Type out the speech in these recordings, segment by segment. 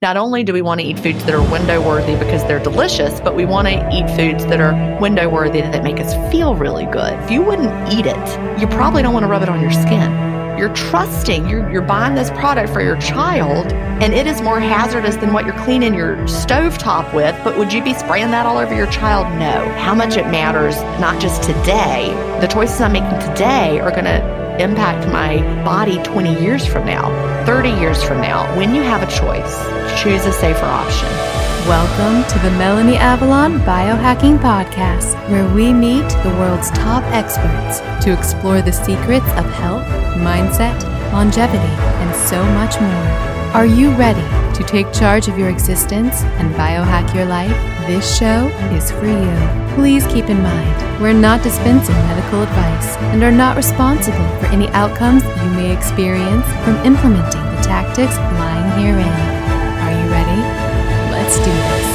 Not only do we want to eat foods that are window worthy because they're delicious, but we want to eat foods that are window worthy that make us feel really good. If you wouldn't eat it, you probably don't want to rub it on your skin. You're trusting, you're, you're buying this product for your child, and it is more hazardous than what you're cleaning your stovetop with. But would you be spraying that all over your child? No. How much it matters, not just today, the choices I'm making today are going to impact my body 20 years from now, 30 years from now. When you have a choice, choose a safer option. Welcome to the Melanie Avalon Biohacking Podcast, where we meet the world's top experts to explore the secrets of health, mindset, longevity, and so much more. Are you ready to take charge of your existence and biohack your life? This show is for you. Please keep in mind, we're not dispensing medical advice and are not responsible for any outcomes you may experience from implementing the tactics lying herein. Are you ready? Let's do this.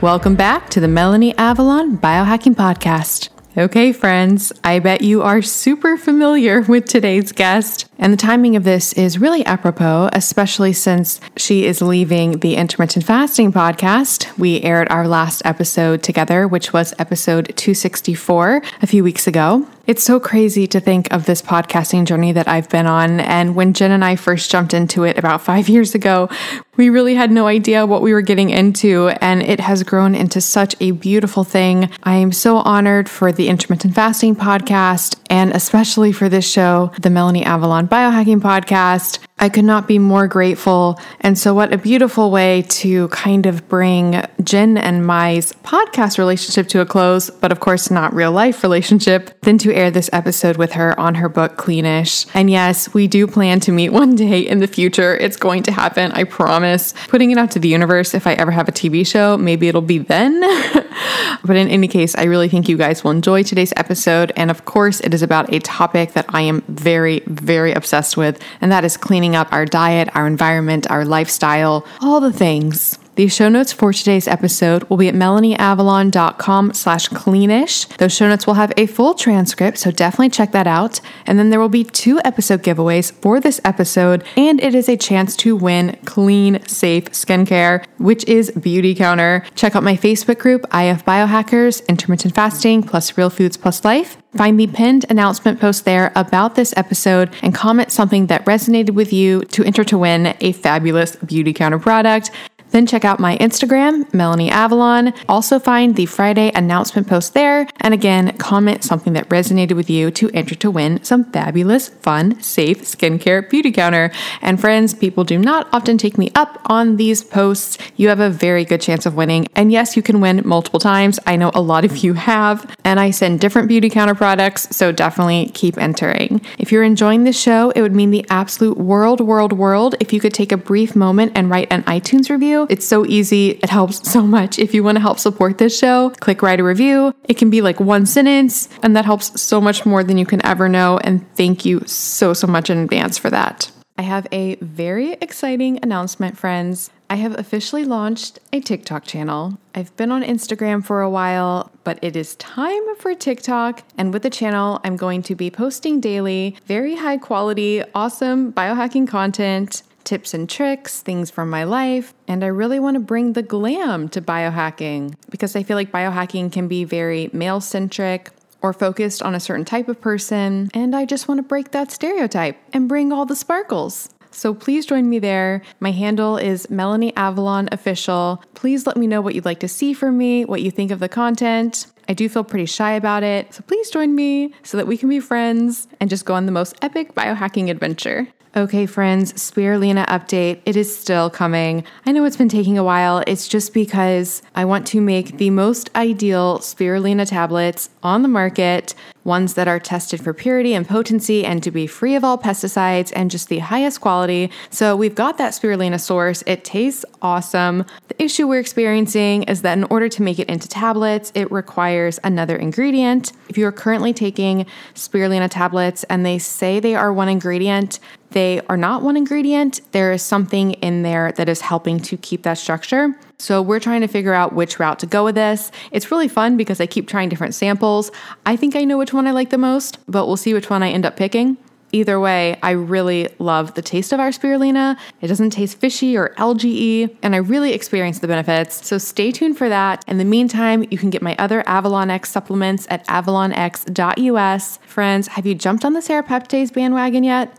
Welcome back to the Melanie Avalon Biohacking Podcast. Okay, friends, I bet you are super familiar with today's guest. And the timing of this is really apropos, especially since she is leaving the intermittent fasting podcast. We aired our last episode together, which was episode 264 a few weeks ago. It's so crazy to think of this podcasting journey that I've been on. And when Gin and I first jumped into it about five years ago, we really had no idea what we were getting into. And it has grown into such a beautiful thing. I am so honored for the intermittent fasting podcast and especially for this show, the Melanie Avalon Biohacking Podcast. I could not be more grateful. And so, what a beautiful way to kind of bring Gin and my's podcast relationship to a close, but of course, not real life relationship, than to air this episode with her on her book, Cleanish. And yes, we do plan to meet one day in the future. It's going to happen, I promise. Putting it out to the universe, if I ever have a TV show, maybe it'll be then. but in any case, I really think you guys will enjoy today's episode. And of course, it is about a topic that I am very, very obsessed with, and that is cleaning cleaning up our diet, our environment, our lifestyle, all the things. The show notes for today's episode will be at melanieavalon.com slash cleanish. Those show notes will have a full transcript, so definitely check that out. And then there will be two episode giveaways for this episode, and it is a chance to win clean, safe skincare, which is Beautycounter. Check out my Facebook group, IF Biohackers, Intermittent Fasting plus Real Foods plus Life. Find the pinned announcement post there about this episode and comment something that resonated with you to enter to win a fabulous Beautycounter product. Then check out my Instagram, Melanie Avalon. Also find the Friday announcement post there. And again, comment something that resonated with you to enter to win some fabulous, fun, safe skincare Beautycounter. And friends, people do not often take me up on these posts. You have a very good chance of winning. And yes, you can win multiple times. I know a lot of you have. And I send different Beautycounter products, so definitely keep entering. If you're enjoying this show, it would mean the absolute world, world, world if you could take a brief moment and write an iTunes review it's so easy. It helps so much. If you want to help support this show, click write a review. It can be like one sentence, and that helps so much more than you can ever know. And thank you so, so much in advance for that. I have a very exciting announcement, friends. I have officially launched a TikTok channel. I've been on Instagram for a while, but it is time for TikTok. And with the channel, I'm going to be posting daily very high quality, awesome biohacking content tips and tricks, things from my life. And I really want to bring the glam to biohacking because I feel like biohacking can be very male centric or focused on a certain type of person. And I just want to break that stereotype and bring all the sparkles. So please join me there. My handle is Melanie Avalon Official. Please let me know what you'd like to see from me, what you think of the content. I do feel pretty shy about it, so please join me so that we can be friends and just go on the most epic biohacking adventure. Okay, friends, Spirulina update. It is still coming. I know it's been taking a while. It's just because I want to make the most ideal Spirulina tablets on the market ones that are tested for purity and potency and to be free of all pesticides and just the highest quality. So we've got that spirulina source. It tastes awesome. The issue we're experiencing is that in order to make it into tablets, it requires another ingredient. If you are currently taking spirulina tablets and they say they are one ingredient, they are not one ingredient. There is something in there that is helping to keep that structure. So we're trying to figure out which route to go with this. It's really fun because I keep trying different samples. I think I know which one I like the most, but we'll see which one I end up picking. Either way, I really love the taste of our spirulina. It doesn't taste fishy or algae and I really experience the benefits. So stay tuned for that. In the meantime, you can get my other Avalon X supplements at avalonx.us. Friends, have you jumped on the Sarah serapeptase bandwagon yet?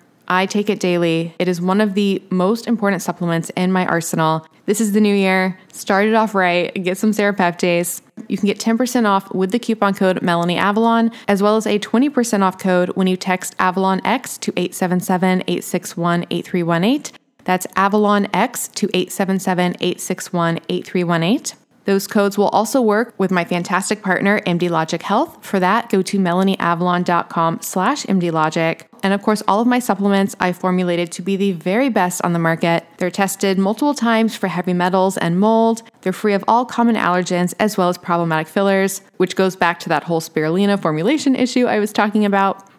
I take it daily. It is one of the most important supplements in my arsenal. This is the new year. Start it off right. Get some serapeptase. You can get 10% off with the coupon code Melanie Avalon, as well as a 20% off code when you text Avalon X to 877 861 8318. That's Avalon X to 877 861 8318. Those codes will also work with my fantastic partner, MD Logic Health. For that, go to melanieavalon.com slash mdlogic. And of course, all of my supplements I formulated to be the very best on the market. They're tested multiple times for heavy metals and mold. They're free of all common allergens as well as problematic fillers, which goes back to that whole spirulina formulation issue I was talking about.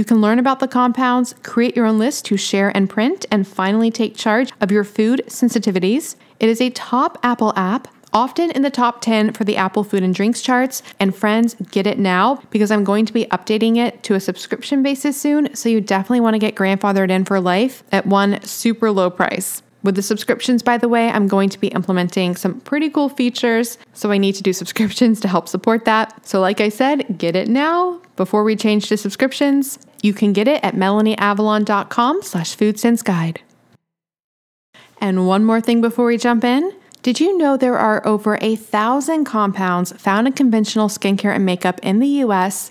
You can learn about the compounds, create your own list to share and print, and finally take charge of your food sensitivities. It is a top Apple app often in the top 10 for the Apple food and drinks charts. And friends, get it now because I'm going to be updating it to a subscription basis soon. So you definitely want to get grandfathered in for life at one super low price. With the subscriptions, by the way, I'm going to be implementing some pretty cool features. So I need to do subscriptions to help support that. So, like I said, get it now before we change to subscriptions. You can get it at melanieavalon.com slash foodsenseguide. And one more thing before we jump in. Did you know there are over a thousand compounds found in conventional skincare and makeup in the US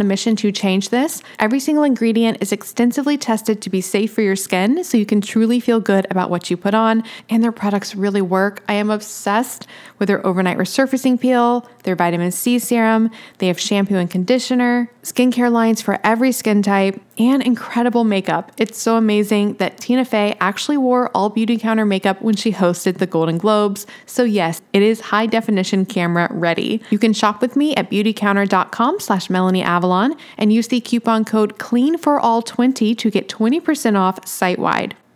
a mission to change this. Every single ingredient is extensively tested to be safe for your skin, so you can truly feel good about what you put on, and their products really work. I am obsessed with their overnight resurfacing peel, their vitamin C serum, they have shampoo and conditioner, skincare lines for every skin type, and incredible makeup. It's so amazing that Tina Fey actually wore all Beautycounter makeup when she hosted the Golden Globes. So yes, it is high definition camera ready. You can shop with me at beautycounter.com slash Melanie Avalon and use the coupon code CLEAN for all 20 to get 20% off site wide.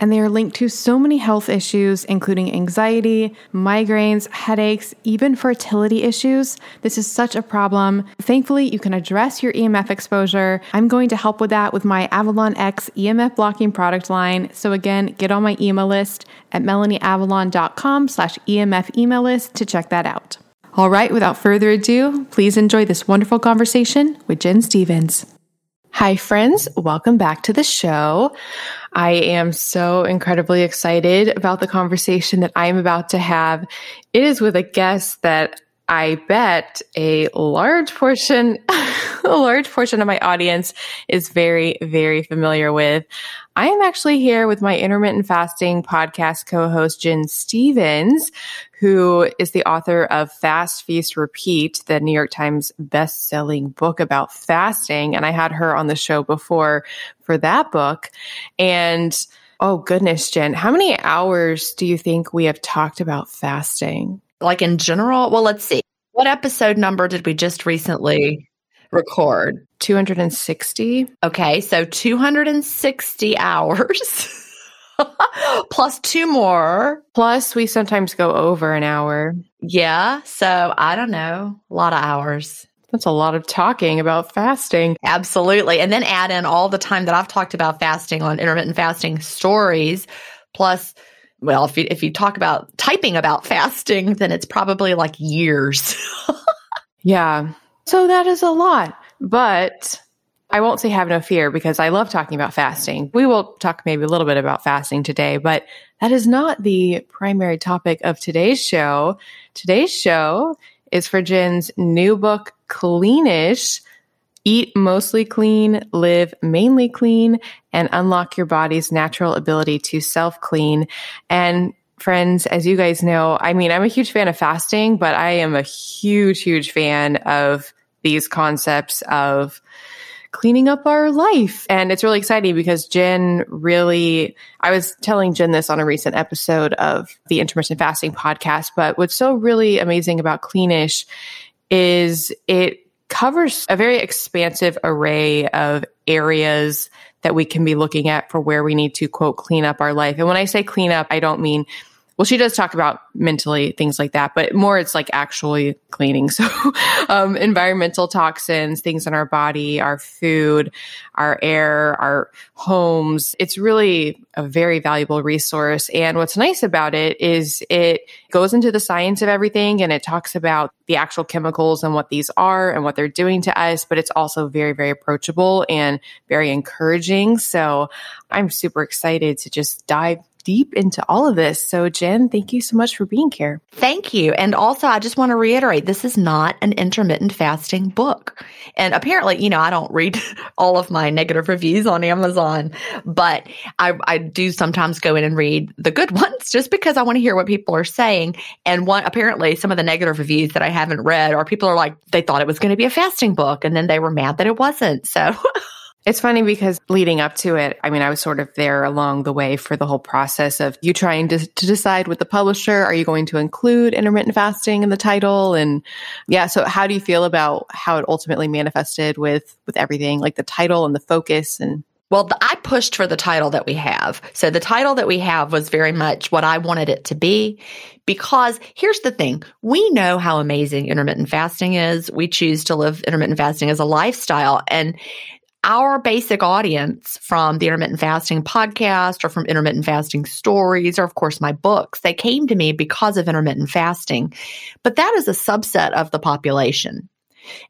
and they are linked to so many health issues, including anxiety, migraines, headaches, even fertility issues. This is such a problem. Thankfully, you can address your EMF exposure. I'm going to help with that with my Avalon X EMF blocking product line. So again, get on my email list at melanieavalon.com slash EMF email list to check that out. All right, without further ado, please enjoy this wonderful conversation with Gin Stephens. Hi, friends. Welcome back to the show. I am so incredibly excited about the conversation that I am about to have. It is with a guest that I bet a large portion, a large portion of my audience is very, very familiar with. I am actually here with my intermittent fasting podcast co-host, Gin Stephens, who is the author of Fast, Feast, Repeat, the New York Times best-selling book about fasting. And I had her on the show before for that book. And oh goodness, Gin, how many hours do you think we have talked about fasting? Like in general? Well, let's see. What episode number did we just recently record? 260. Okay, so 260 hours. plus two more. Plus, we sometimes go over an hour. Yeah. So I don't know, a lot of hours. That's a lot of talking about fasting. Absolutely. And then add in all the time that I've talked about fasting on intermittent fasting stories. Plus, well, if you, if you talk about typing about fasting, then it's probably like years. yeah. So that is a lot. But I won't say have no fear because I love talking about fasting. We will talk maybe a little bit about fasting today, but that is not the primary topic of today's show. Today's show is for Gin's new book, Cleanish Eat Mostly Clean, Live Mainly Clean, and Unlock Your Body's Natural Ability to Self Clean. And friends, as you guys know, I mean, I'm a huge fan of fasting, but I am a huge, huge fan of these concepts of cleaning up our life. And it's really exciting because Gin really, I was telling Gin this on a recent episode of the intermittent fasting podcast, but what's so really amazing about Cleanish is it covers a very expansive array of areas that we can be looking at for where we need to quote clean up our life. And when I say clean up, I don't mean well, she does talk about mentally things like that, but more it's like actually cleaning. So, um, environmental toxins, things in our body, our food, our air, our homes. It's really a very valuable resource. And what's nice about it is it goes into the science of everything and it talks about the actual chemicals and what these are and what they're doing to us, but it's also very, very approachable and very encouraging. So I'm super excited to just dive deep into all of this. So, Gin, thank you so much for being here. Thank you. And also, I just want to reiterate this is not an intermittent fasting book. And apparently, you know, I don't read all of my negative reviews on Amazon, but I, I do sometimes go in and read the good ones just because I want to hear what people are saying. And one, apparently, some of the negative reviews that I haven't read are people are like, they thought it was going to be a fasting book and then they were mad that it wasn't. So, It's funny because leading up to it, I mean, I was sort of there along the way for the whole process of you trying to, to decide with the publisher, are you going to include intermittent fasting in the title? And yeah, so how do you feel about how it ultimately manifested with, with everything like the title and the focus and well, I pushed for the title that we have. So the title that we have was very much what I wanted it to be because here's the thing. We know how amazing intermittent fasting is. We choose to live intermittent fasting as a lifestyle and our basic audience from the intermittent fasting podcast or from intermittent fasting stories or of course my books they came to me because of intermittent fasting. But that is a subset of the population.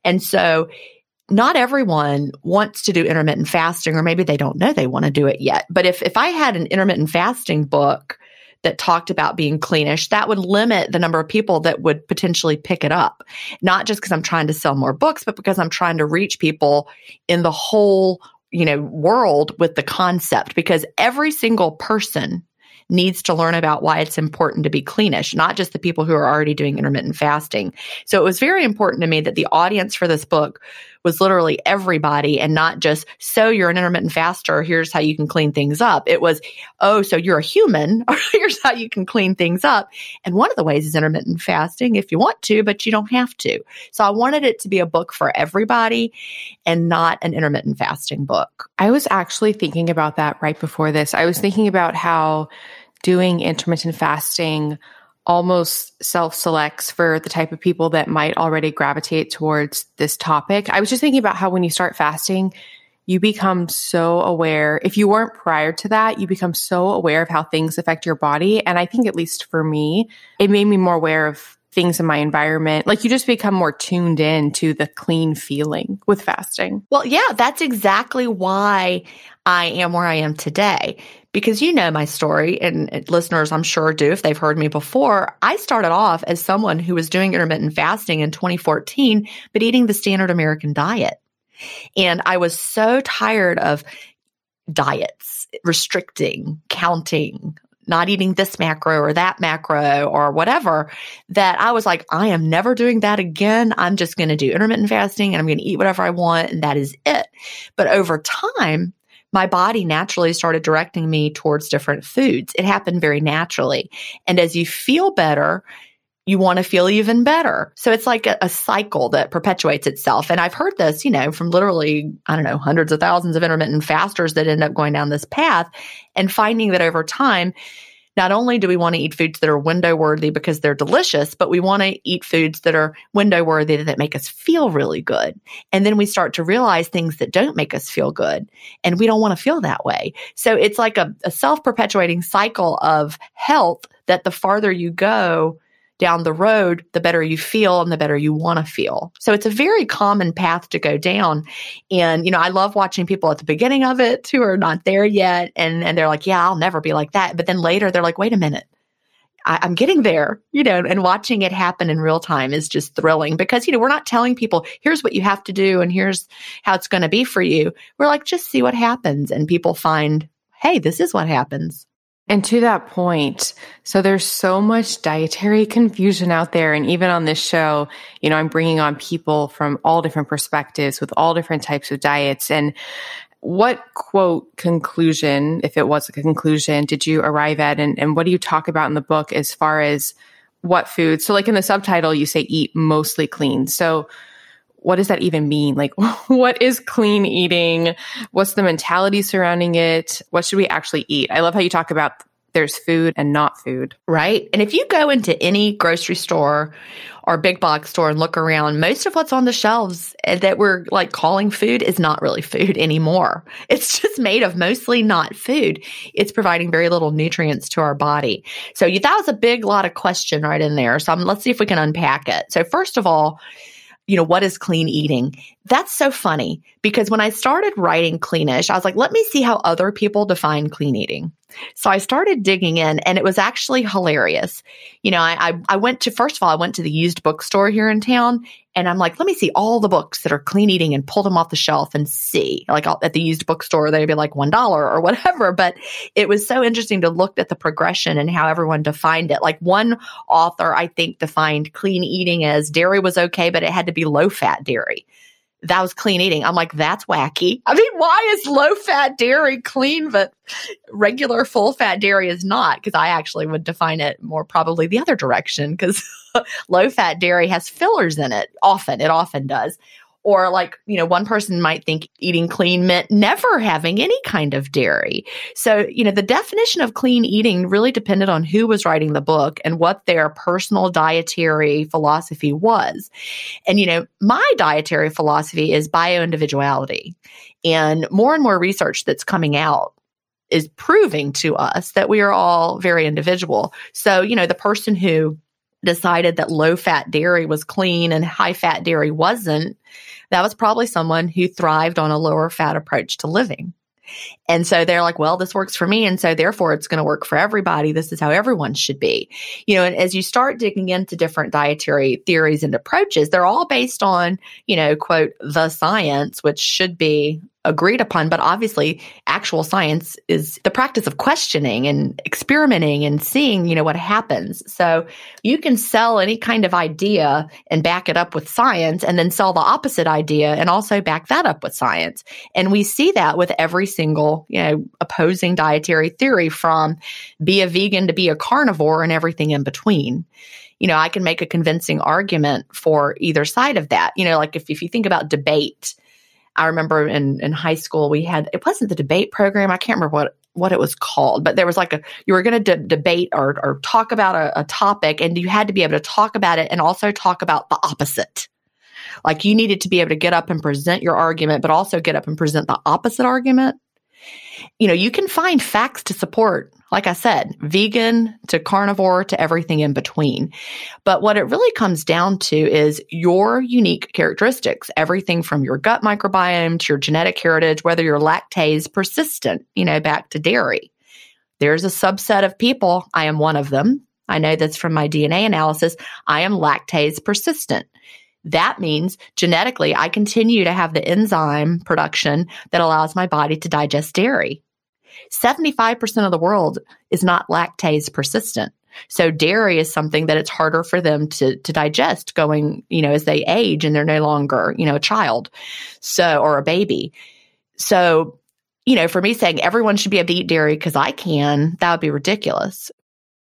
And so not everyone wants to do intermittent fasting or maybe they don't know they want to do it yet. But if if i had an intermittent fasting book that talked about being cleanish, that would limit the number of people that would potentially pick it up. Not just because I'm trying to sell more books, but because I'm trying to reach people in the whole, you know, world with the concept because every single person needs to learn about why it's important to be cleanish, not just the people who are already doing intermittent fasting. So it was very important to me that the audience for this book was literally everybody and not just, so you're an intermittent faster, here's how you can clean things up. It was, oh, so you're a human, here's how you can clean things up. And one of the ways is intermittent fasting if you want to, but you don't have to. So I wanted it to be a book for everybody and not an intermittent fasting book. I was actually thinking about that right before this. I was thinking about how doing intermittent fasting almost self selects for the type of people that might already gravitate towards this topic. I was just thinking about how when you start fasting, you become so aware. If you weren't prior to that, you become so aware of how things affect your body. And I think, at least for me, it made me more aware of things in my environment. Like you just become more tuned in to the clean feeling with fasting. Well, yeah, that's exactly why I am where I am today because you know my story and uh, listeners I'm sure do if they've heard me before. I started off as someone who was doing intermittent fasting in 2014 but eating the standard American diet. And I was so tired of diets, restricting, counting, not eating this macro or that macro or whatever that I was like, I am never doing that again. I'm just going to do intermittent fasting and I'm going to eat whatever I want. And that is it. But over time, my body naturally started directing me towards different foods. It happened very naturally. And as you feel better, you want to feel even better. So it's like a, a, cycle that perpetuates itself. And I've heard this, you know, from literally, I don't know, hundreds of thousands of intermittent fasters that end up going down this path and finding that over time, not only do we want to eat foods that are window worthy because they're delicious, but we want to eat foods that are window worthy that make us feel really good. And then we start to realize things that don't make us feel good. And we don't want to feel that way. So it's like a, a self perpetuating cycle of health that the farther you go, down the road, the better you feel and the better you want to feel. So it's a very common path to go down. And, you know, I love watching people at the beginning of it who are not there yet. And, and they're like, yeah, I'll never be like that. But then later they're like, wait a minute. I, am getting there, you know, and watching it happen in real time is just thrilling because, you know, we're not telling people, here's what you have to do and here's how it's going to be for you. We're like, just see what happens. And people find, hey, this is what happens. And to that point, so there's so much dietary confusion out there. And even on this show, you know, I'm bringing on people from all different perspectives with all different types of diets. And what quote conclusion, if it was a conclusion, did you arrive at? And, and what do you talk about in the book as far as what foods? So, like in the subtitle, you say eat mostly clean. So, what does that even mean? Like, what is clean eating? What's the mentality surrounding it? What should we actually eat? I love how you talk about there's food and not food. Right. And if you go into any grocery store or big box store and look around, most of what's on the shelves that we're like calling food is not really food anymore. It's just made of mostly not food. It's providing very little nutrients to our body. So that was a big lot of question right in there. So um, let's see if we can unpack it. So first of all, you know, what is clean eating? That's so funny because when I started writing cleanish, I was like, let me see how other people define clean eating. So I started digging in and it was actually hilarious. You know, I, I, I went to, first of all, I went to the used bookstore here in town and I'm like, let me see all the books that are clean eating and pull them off the shelf and see. Like at the used bookstore, they'd be like $1 or whatever. But it was so interesting to look at the progression and how everyone defined it. Like one author, I think, defined clean eating as dairy was okay, but it had to be low fat dairy that was clean eating. I'm like, that's wacky. I mean, why is low fat dairy clean, but regular full fat dairy is not? Because I actually would define it more probably the other direction because low fat dairy has fillers in it. Often, it often does. Or, like, you know, one person might think eating clean meant never having any kind of dairy. So, you know, the definition of clean eating really depended on who was writing the book and what their personal dietary philosophy was. And, you know, my dietary philosophy is bioindividuality. And more and more research that's coming out is proving to us that we are all very individual. So, you know, the person who decided that low fat dairy was clean and high fat dairy wasn't, that was probably someone who thrived on a lower fat approach to living. And so they're like, well, this works for me. And so therefore it's going to work for everybody. This is how everyone should be. You know, and as you start digging into different dietary theories and approaches, they're all based on, you know, quote, the science, which should be agreed upon. But obviously, actual science is the practice of questioning and experimenting and seeing, you know, what happens. So you can sell any kind of idea and back it up with science and then sell the opposite idea and also back that up with science. And we see that with every single, you know, opposing dietary theory from be a vegan to be a carnivore and everything in between you know, I can make a convincing argument for either side of that. You know, like if, if you think about debate, I remember in, in high school, we had, it wasn't the debate program. I can't remember what, what it was called, but there was like a, you were going to de- debate or, or talk about a, a topic and you had to be able to talk about it and also talk about the opposite. Like you needed to be able to get up and present your argument, but also get up and present the opposite argument. You know, you can find facts to support like I said, vegan to carnivore to everything in between. But what it really comes down to is your unique characteristics, everything from your gut microbiome to your genetic heritage, whether you're lactase persistent, you know, back to dairy. There's a subset of people, I am one of them. I know that's from my DNA analysis. I am lactase persistent. That means genetically, I continue to have the enzyme production that allows my body to digest dairy. 75% of the world is not lactase persistent. So dairy is something that it's harder for them to to digest going, you know, as they age and they're no longer, you know, a child. So or a baby. So, you know, for me saying everyone should be able to eat dairy because I can, that would be ridiculous.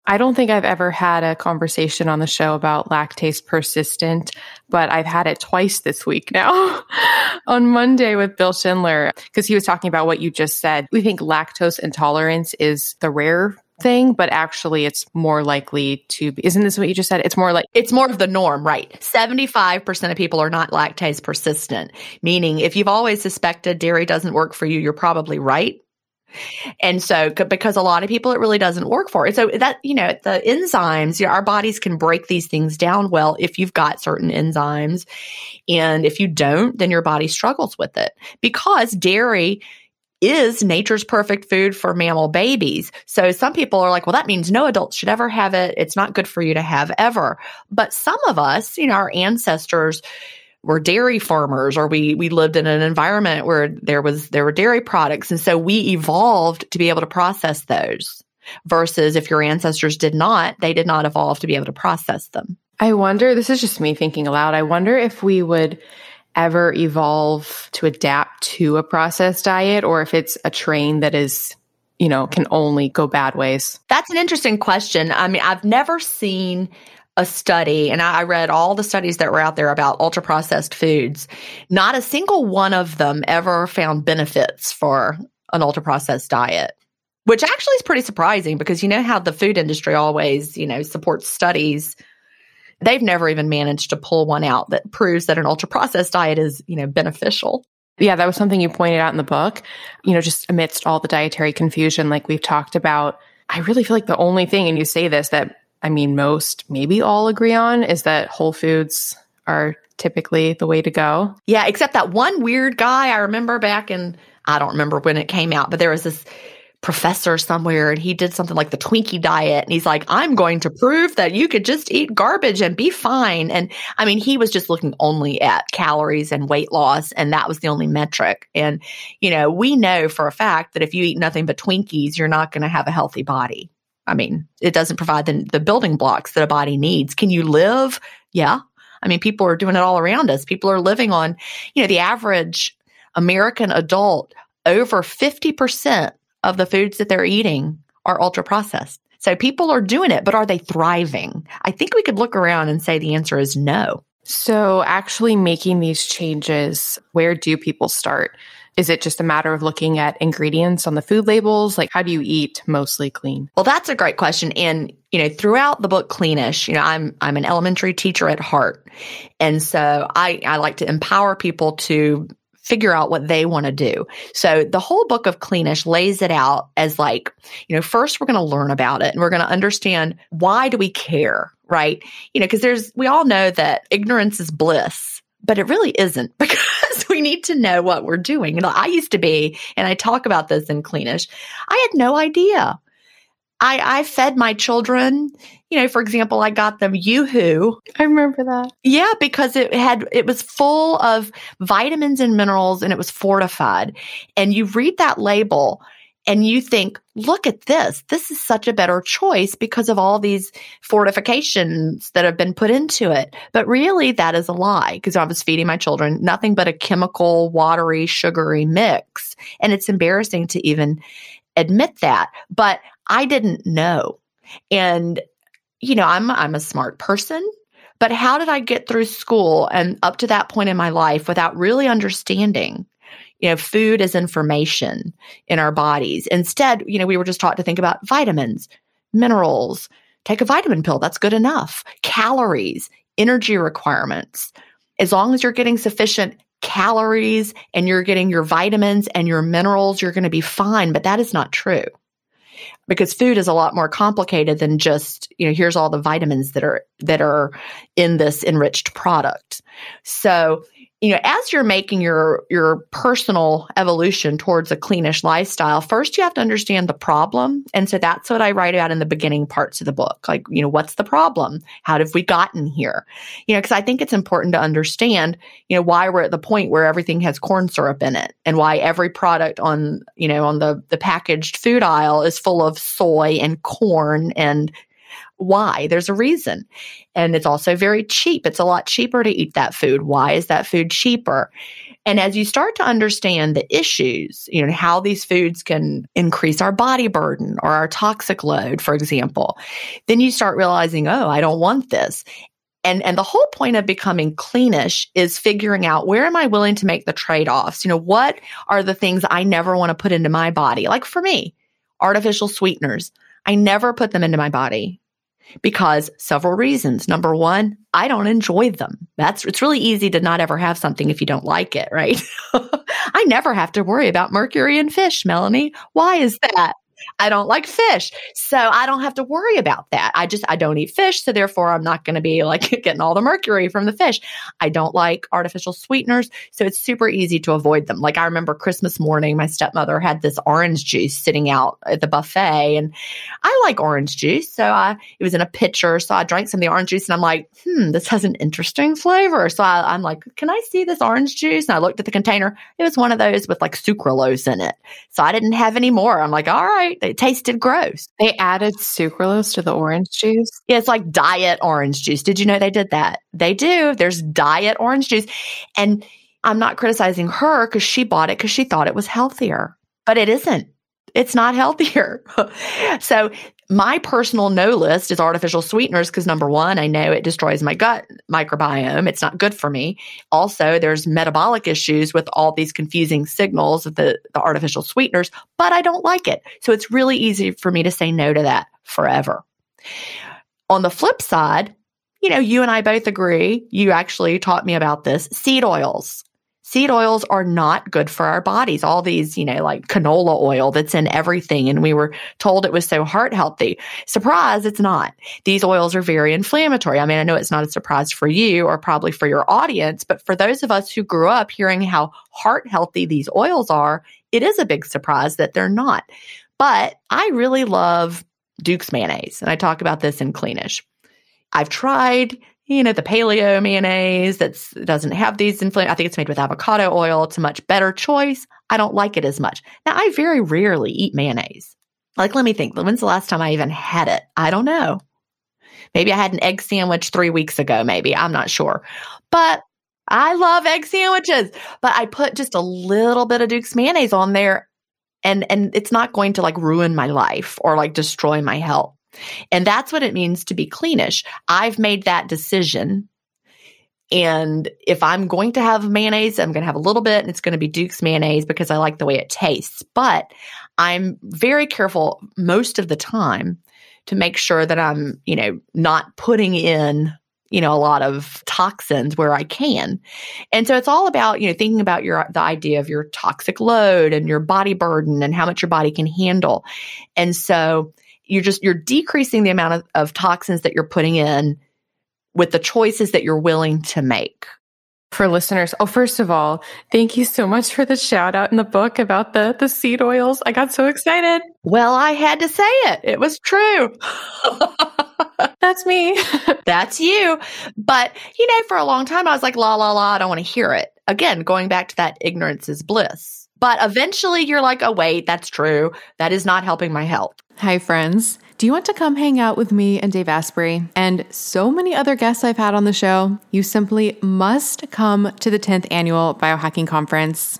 I don't think I've ever had a conversation on the show about lactase persistent, but I've had it twice this week now on Monday with Bill Schindler because he was talking about what you just said. We think lactose intolerance is the rare thing, but actually it's more likely to be. Isn't this what you just said? It's more like it's more of the norm, right? 75% of people are not lactase persistent, meaning if you've always suspected dairy doesn't work for you, you're probably right. And so, because a lot of people, it really doesn't work for. It. So that, you know, the enzymes, you know, our bodies can break these things down well if you've got certain enzymes. And if you don't, then your body struggles with it because dairy is nature's perfect food for mammal babies. So some people are like, well, that means no adults should ever have it. It's not good for you to have ever. But some of us, you know, our ancestors, were dairy farmers or we we lived in an environment where there was there were dairy products. And so we evolved to be able to process those versus if your ancestors did not they did not evolve to be able to process them. I wonder this is just me thinking aloud i wonder if we would ever evolve to adapt to a processed diet or if it's a train that is you know can only go bad ways. That's an interesting question. I mean i've never seen a study, and I read all the studies that were out there about ultra processed foods. Not a single one of them ever found benefits for an ultra processed diet, which actually is pretty surprising because you know how the food industry always, you know, supports studies. They've never even managed to pull one out that proves that an ultra processed diet is, you know, beneficial. Yeah, that was something you pointed out in the book. You know, just amidst all the dietary confusion, like we've talked about, I really feel like the only thing, and you say this, that I mean, most, maybe all agree on is that whole foods are typically the way to go. Yeah, except that one weird guy I remember back in, I don't remember when it came out, but there was this professor somewhere and he did something like the Twinkie diet. And he's like, I'm going to prove that you could just eat garbage and be fine. And I mean, he was just looking only at calories and weight loss. And that was the only metric. And, you know, we know for a fact that if you eat nothing but Twinkies, you're not going to have a healthy body. I mean, it doesn't provide the, the building blocks that a body needs. Can you live? Yeah. I mean, people are doing it all around us. People are living on, you know, the average American adult, over 50% of the foods that they're eating are ultra processed. So people are doing it, but are they thriving? I think we could look around and say the answer is no. So, actually making these changes, where do people start? Is it just a matter of looking at ingredients on the food labels? Like, how do you eat mostly clean? Well, that's a great question. And, you know, throughout the book Cleanish, you know, I'm, I'm an elementary teacher at heart. And so I, I like to empower people to figure out what they want to do. So the whole book of Cleanish lays it out as like, you know, first we're going to learn about it and we're going to understand why do we care, right? You know, because there's, we all know that ignorance is bliss, but it really isn't because we need to know what we're doing. You know, I used to be, and I talk about this in Cleanish, I had no idea. I, I fed my children, you know, for example, I got them Yoo-Hoo. I remember that. Yeah, because it had, it was full of vitamins and minerals and it was fortified. And you read that label and you think, look at this. This is such a better choice because of all these fortifications that have been put into it. But really, that is a lie because I was feeding my children nothing but a chemical, watery, sugary mix. And it's embarrassing to even admit that. But I didn't know. And, you know, I'm, I'm a smart person. But how did I get through school and up to that point in my life without really understanding you know, food is information in our bodies. Instead, you know, we were just taught to think about vitamins, minerals, take a vitamin pill. That's good enough. Calories, energy requirements. As long as you're getting sufficient calories and you're getting your vitamins and your minerals, you're going to be fine. But that is not true because food is a lot more complicated than just you know here's all the vitamins that are that are in this enriched product so you know, as you're making your your personal evolution towards a cleanish lifestyle, first you have to understand the problem. And so that's what I write about in the beginning parts of the book. Like, you know, what's the problem? How have we gotten here? You know, because I think it's important to understand, you know, why we're at the point where everything has corn syrup in it and why every product on, you know, on the the packaged food aisle is full of soy and corn and why? There's a reason. And it's also very cheap. It's a lot cheaper to eat that food. Why is that food cheaper? And as you start to understand the issues, you know, how these foods can increase our body burden or our toxic load, for example, then you start realizing, oh, I don't want this. And, and the whole point of becoming cleanish is figuring out where am I willing to make the trade offs? You know, what are the things I never want to put into my body? Like for me, artificial sweeteners. I never put them into my body because several reasons. Number one, I don't enjoy them. That's it's really easy to not ever have something if you don't like it, right? I never have to worry about mercury in fish, Melanie. Why is that? I don't like fish. So I don't have to worry about that. I just, I don't eat fish. So therefore, I'm not going to be like getting all the mercury from the fish. I don't like artificial sweeteners. So it's super easy to avoid them. Like I remember Christmas morning, my stepmother had this orange juice sitting out at the buffet. And I like orange juice. So I, it was in a pitcher. So I drank some of the orange juice and I'm like, hmm, this has an interesting flavor. So I, I'm like, can I see this orange juice? And I looked at the container. It was one of those with like sucralose in it. So I didn't have any more. I'm like, all right, it tasted gross. They added sucralose to the orange juice. Yeah, it's like diet orange juice. Did you know they did that? They do. There's diet orange juice. And I'm not criticizing her because she bought it because she thought it was healthier, but it isn't. It's not healthier. so my personal no list is artificial sweeteners because number one, I know it destroys my gut microbiome. It's not good for me. Also, there's metabolic issues with all these confusing signals of the, the artificial sweeteners, but I don't like it. So it's really easy for me to say no to that forever. On the flip side, you know, you and I both agree. You actually taught me about this seed oils seed oils are not good for our bodies. All these, you know, like canola oil that's in everything. And we were told it was so heart healthy. Surprise, it's not. These oils are very inflammatory. I mean, I know it's not a surprise for you or probably for your audience, but for those of us who grew up hearing how heart healthy these oils are, it is a big surprise that they're not. But I really love Duke's mayonnaise. And I talk about this in Cleanish. I've tried you know, the paleo mayonnaise that doesn't have these inflammatory. I think it's made with avocado oil. It's a much better choice. I don't like it as much. Now, I very rarely eat mayonnaise. Like, let me think. When's the last time I even had it? I don't know. Maybe I had an egg sandwich three weeks ago, maybe. I'm not sure. But I love egg sandwiches. But I put just a little bit of Duke's mayonnaise on there and and it's not going to like ruin my life or like destroy my health. And that's what it means to be cleanish. I've made that decision. And if I'm going to have mayonnaise, I'm going to have a little bit and it's going to be Duke's mayonnaise because I like the way it tastes. But I'm very careful most of the time to make sure that I'm, you know, not putting in you know a lot of toxins where i can and so it's all about you know thinking about your the idea of your toxic load and your body burden and how much your body can handle and so you're just you're decreasing the amount of, of toxins that you're putting in with the choices that you're willing to make for listeners. Oh, first of all, thank you so much for the shout out in the book about the the seed oils. I got so excited. Well, I had to say it. It was true. That's me. That's you. But, you know, for a long time I was like la la la, I don't want to hear it. Again, going back to that ignorance is bliss. But eventually you're like, "Oh wait, that's true. That is not helping my health." Hi friends. Do you want to come hang out with me and Dave Asprey and so many other guests I've had on the show? You simply must come to the 10th annual Biohacking Conference.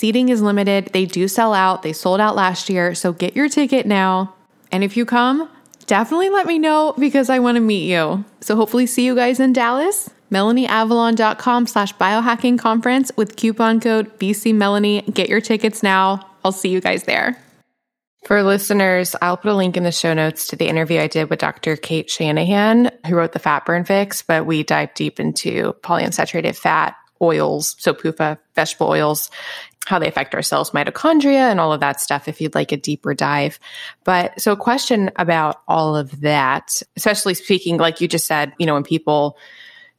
Seating is limited. They do sell out. They sold out last year. So get your ticket now. And if you come, definitely let me know because I want to meet you. So hopefully see you guys in Dallas. MelanieAvalon.com slash biohacking conference with coupon code BCMelanie. Get your tickets now. I'll see you guys there. For listeners, I'll put a link in the show notes to the interview I did with Dr. Cate Shanahan, who wrote the Fat Burn Fix, but we dive deep into polyunsaturated fat, oils, so PUFA, vegetable oils, how they affect our cells, mitochondria, and all of that stuff if you'd like a deeper dive. But so, a question about all of that, especially speaking, like you just said, you know, when people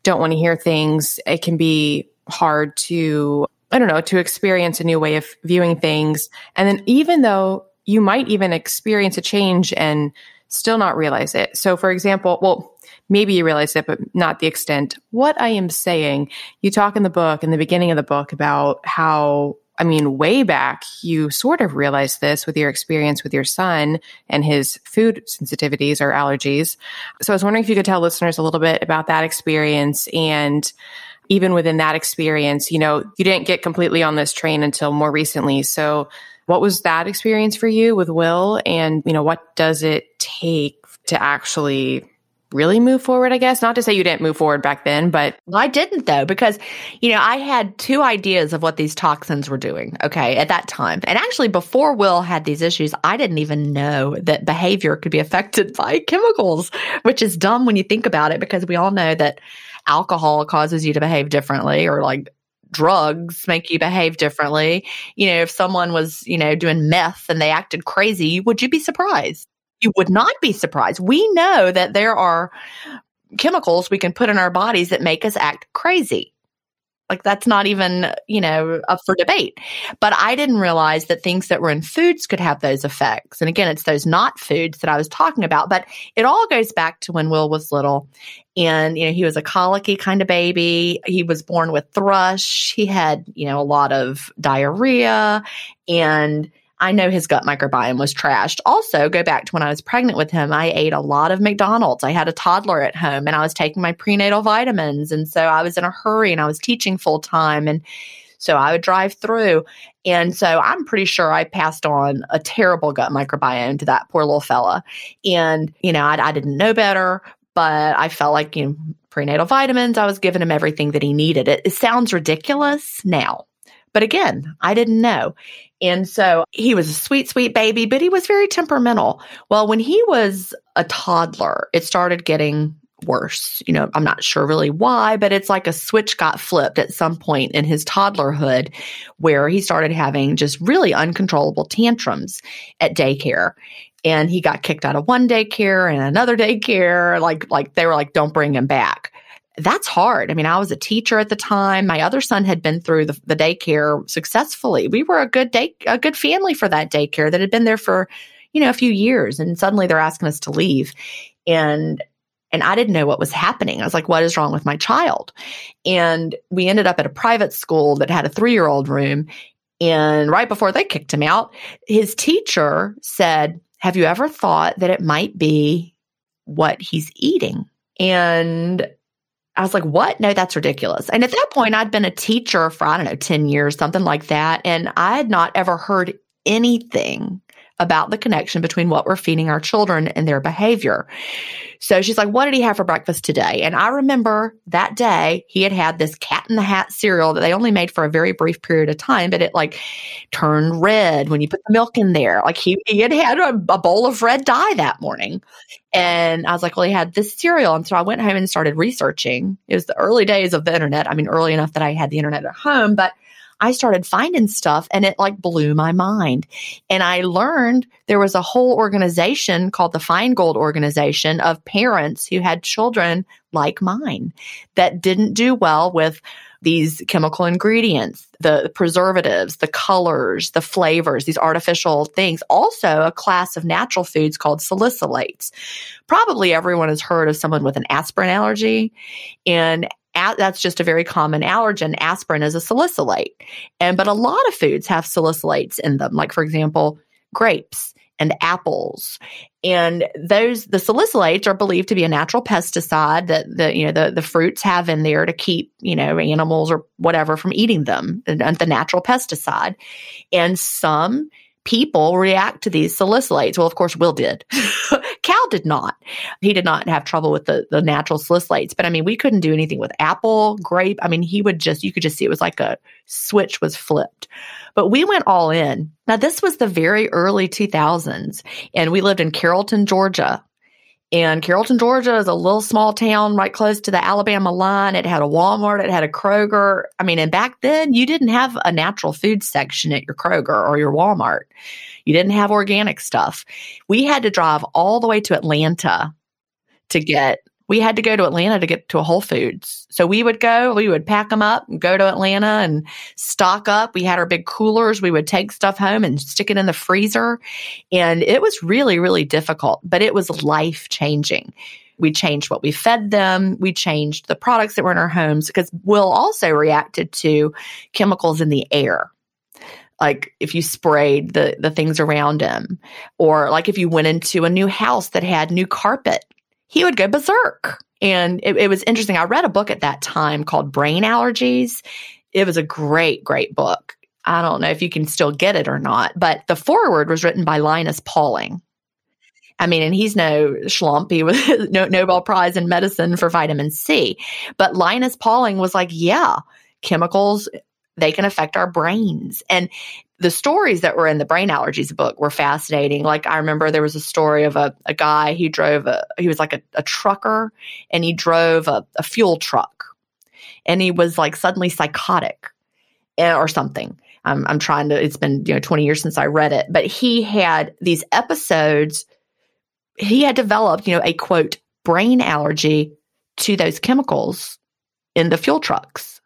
don't want to hear things, it can be hard to, I don't know, to experience a new way of viewing things. And then, even though you might even experience a change and still not realize it. So, for example, well, maybe you realize it, but not the extent. What I am saying, you talk in the book, in the beginning of the book, about how I mean, way back, you sort of realized this with your experience with your son and his food sensitivities or allergies. So I was wondering if you could tell listeners a little bit about that experience and even within that experience, you know, you didn't get completely on this train until more recently. So what was that experience for you with Will? And, you know, what does it take to actually really move forward, I guess. Not to say you didn't move forward back then, but. I didn't though, because, you know, I had two ideas of what these toxins were doing, okay, at that time. And actually, before Will had these issues, I didn't even know that behavior could be affected by chemicals, which is dumb when you think about it, because we all know that alcohol causes you to behave differently or like drugs make you behave differently. You know, if someone was, you know, doing meth and they acted crazy, would you be surprised? You would not be surprised. We know that there are chemicals we can put in our bodies that make us act crazy. Like that's not even, you know, up for debate. But I didn't realize that things that were in foods could have those effects. And again, it's those not foods that I was talking about. But it all goes back to when Will was little. And, you know, he was a colicky kind of baby. He was born with thrush. He had, you know, a lot of diarrhea and I know his gut microbiome was trashed. Also, go back to when I was pregnant with him, I ate a lot of McDonald's. I had a toddler at home and I was taking my prenatal vitamins. And so I was in a hurry and I was teaching full time. And so I would drive through. And so I'm pretty sure I passed on a terrible gut microbiome to that poor little fella. And, you know, I, I didn't know better, but I felt like, you know, prenatal vitamins, I was giving him everything that he needed. It, it sounds ridiculous now. But again, I didn't know. And so he was a sweet, sweet baby, but he was very temperamental. Well, when he was a toddler, it started getting worse. You know, I'm not sure really why, but it's like a switch got flipped at some point in his toddlerhood where he started having just really uncontrollable tantrums at daycare. And he got kicked out of one daycare and another daycare. Like, like they were like, don't bring him back. That's hard. I mean, I was a teacher at the time. My other son had been through the, the daycare successfully. We were a good day, a good family for that daycare that had been there for, you know, a few years. And suddenly they're asking us to leave. And and I didn't know what was happening. I was like, what is wrong with my child? And we ended up at a private school that had a three year old room. And right before they kicked him out, his teacher said, Have you ever thought that it might be what he's eating? And I was like, what? No, that's ridiculous. And at that point, I'd been a teacher for, I don't know, 10 years, something like that. And I had not ever heard anything about the connection between what we're feeding our children and their behavior. So she's like, What did he have for breakfast today? And I remember that day he had had this cat in the hat cereal that they only made for a very brief period of time, but it like turned red when you put the milk in there. Like he, he had had a, a bowl of red dye that morning. And I was like, Well, he had this cereal. And so I went home and started researching. It was the early days of the internet. I mean, early enough that I had the internet at home, but I started finding stuff and it like blew my mind. And I learned there was a whole organization called the Feingold Organization of parents who had children like mine that didn't do well with these chemical ingredients, the preservatives, the colors, the flavors, these artificial things. Also, a class of natural foods called salicylates. Probably everyone has heard of someone with an aspirin allergy. And that's just a very common allergen. Aspirin is a salicylate. And but a lot of foods have salicylates in them, like for example, grapes and apples. And those the salicylates are believed to be a natural pesticide that the you know the the fruits have in there to keep, you know, animals or whatever from eating them, the natural pesticide. And some people react to these salicylates. Well, of course, Will did. Cal did not. He did not have trouble with the, the natural salicylates. But I mean, we couldn't do anything with apple, grape. I mean, he would just, you could just see it was like a switch was flipped. But we went all in. Now, this was the very early 2000s, and we lived in Carrollton, Georgia. And Carrollton, Georgia is a little small town right close to the Alabama line. It had a Walmart, it had a Kroger. I mean, and back then you didn't have a natural food section at your Kroger or your Walmart. You didn't have organic stuff. We had to drive all the way to Atlanta to get we had to go to Atlanta to get to a Whole Foods. So we would go, we would pack them up and go to Atlanta and stock up. We had our big coolers. We would take stuff home and stick it in the freezer. And it was really, really difficult, but it was life changing. We changed what we fed them. We changed the products that were in our homes because Will also reacted to chemicals in the air like if you sprayed the the things around him or like if you went into a new house that had new carpet he would go berserk. And it, it was interesting. I read a book at that time called Brain Allergies. It was a great, great book. I don't know if you can still get it or not, but the foreword was written by Linus Pauling. I mean, and he's no schlump. He was no Nobel Prize in medicine for vitamin C. But Linus Pauling was like, yeah, chemicals, they can affect our brains. And the stories that were in the brain allergies book were fascinating. Like I remember there was a story of a, a guy who drove a he was like a, a trucker and he drove a, a, fuel truck and he was like suddenly psychotic eh, or something. I'm, I'm trying to it's been you know 20 years since I read it, but he had these episodes he had developed, you know, a quote brain allergy to those chemicals in the fuel trucks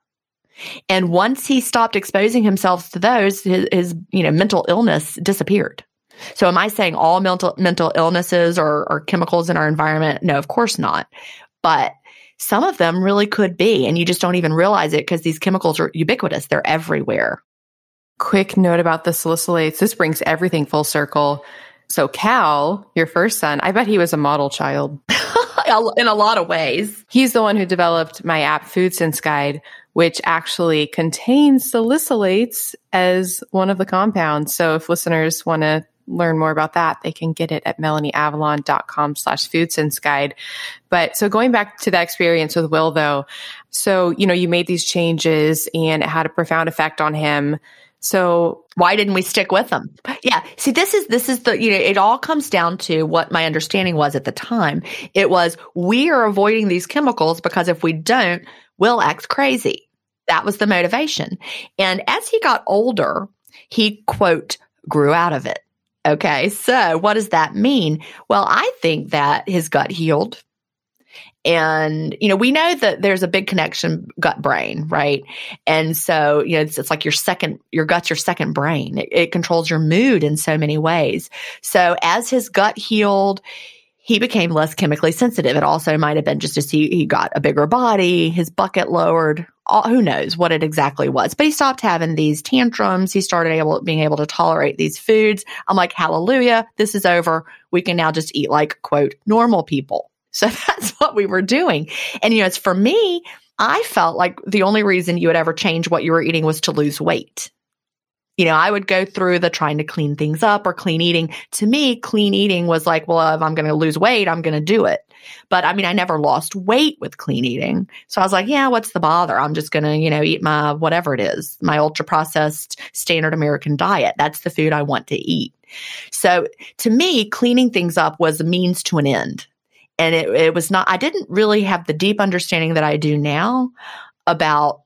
and once he stopped exposing himself to those, his, his you know mental illness disappeared. So am I saying all mental mental illnesses or, or chemicals in our environment? No, of course not. But some of them really could be, and you just don't even realize it because these chemicals are ubiquitous. They're everywhere. Quick note about the salicylates. This brings everything full circle. So Cal, your first son, I bet he was a model child. in a lot of ways. He's the one who developed my app Food Sense Guide, which actually contains salicylates as one of the compounds. So if listeners want to learn more about that, they can get it at melanieavalon.com slash food sense guide. But so going back to that experience with Will though, so, you know, you made these changes and it had a profound effect on him. So why didn't we stick with them? Yeah. See, this is, this is the, you know, it all comes down to what my understanding was at the time. It was we are avoiding these chemicals because if we don't, we'll act crazy. That was the motivation. And as he got older, he quote, grew out of it. Okay. So what does that mean? Well, I think that his gut healed. And, you know, we know that there's a big connection gut brain, right? And so, you know, it's, it's like your second, your gut's your second brain. It, it controls your mood in so many ways. So as his gut healed, he became less chemically sensitive. It also might have been just as he, he got a bigger body, his bucket lowered, all, who knows what it exactly was. But he stopped having these tantrums. He started able being able to tolerate these foods. I'm like, hallelujah, this is over. We can now just eat like quote normal people. So that's what we were doing. And, you know, it's for me, I felt like the only reason you would ever change what you were eating was to lose weight. You know, I would go through the trying to clean things up or clean eating. To me, clean eating was like, well, if I'm going to lose weight, I'm going to do it. But I mean, I never lost weight with clean eating. So I was like, yeah, what's the bother? I'm just going to, you know, eat my whatever it is, my ultra processed standard American diet. That's the food I want to eat. So to me, cleaning things up was a means to an end and it, it was not i didn't really have the deep understanding that i do now about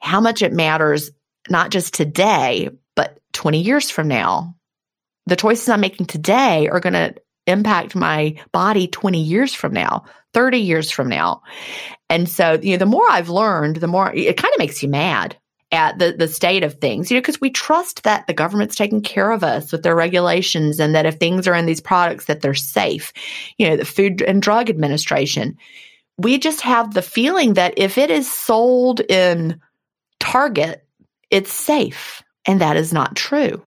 how much it matters not just today but 20 years from now. The choices i'm making today are going to impact my body 20 years from now 30 years from now. And so you know the more i've learned the more it kind of makes you mad at the, the state of things, you know, because we trust that the government's taking care of us with their regulations and that if things are in these products that they're safe. You know, the Food and Drug Administration. We just have the feeling that if it is sold in Target, it's safe. And that is not true.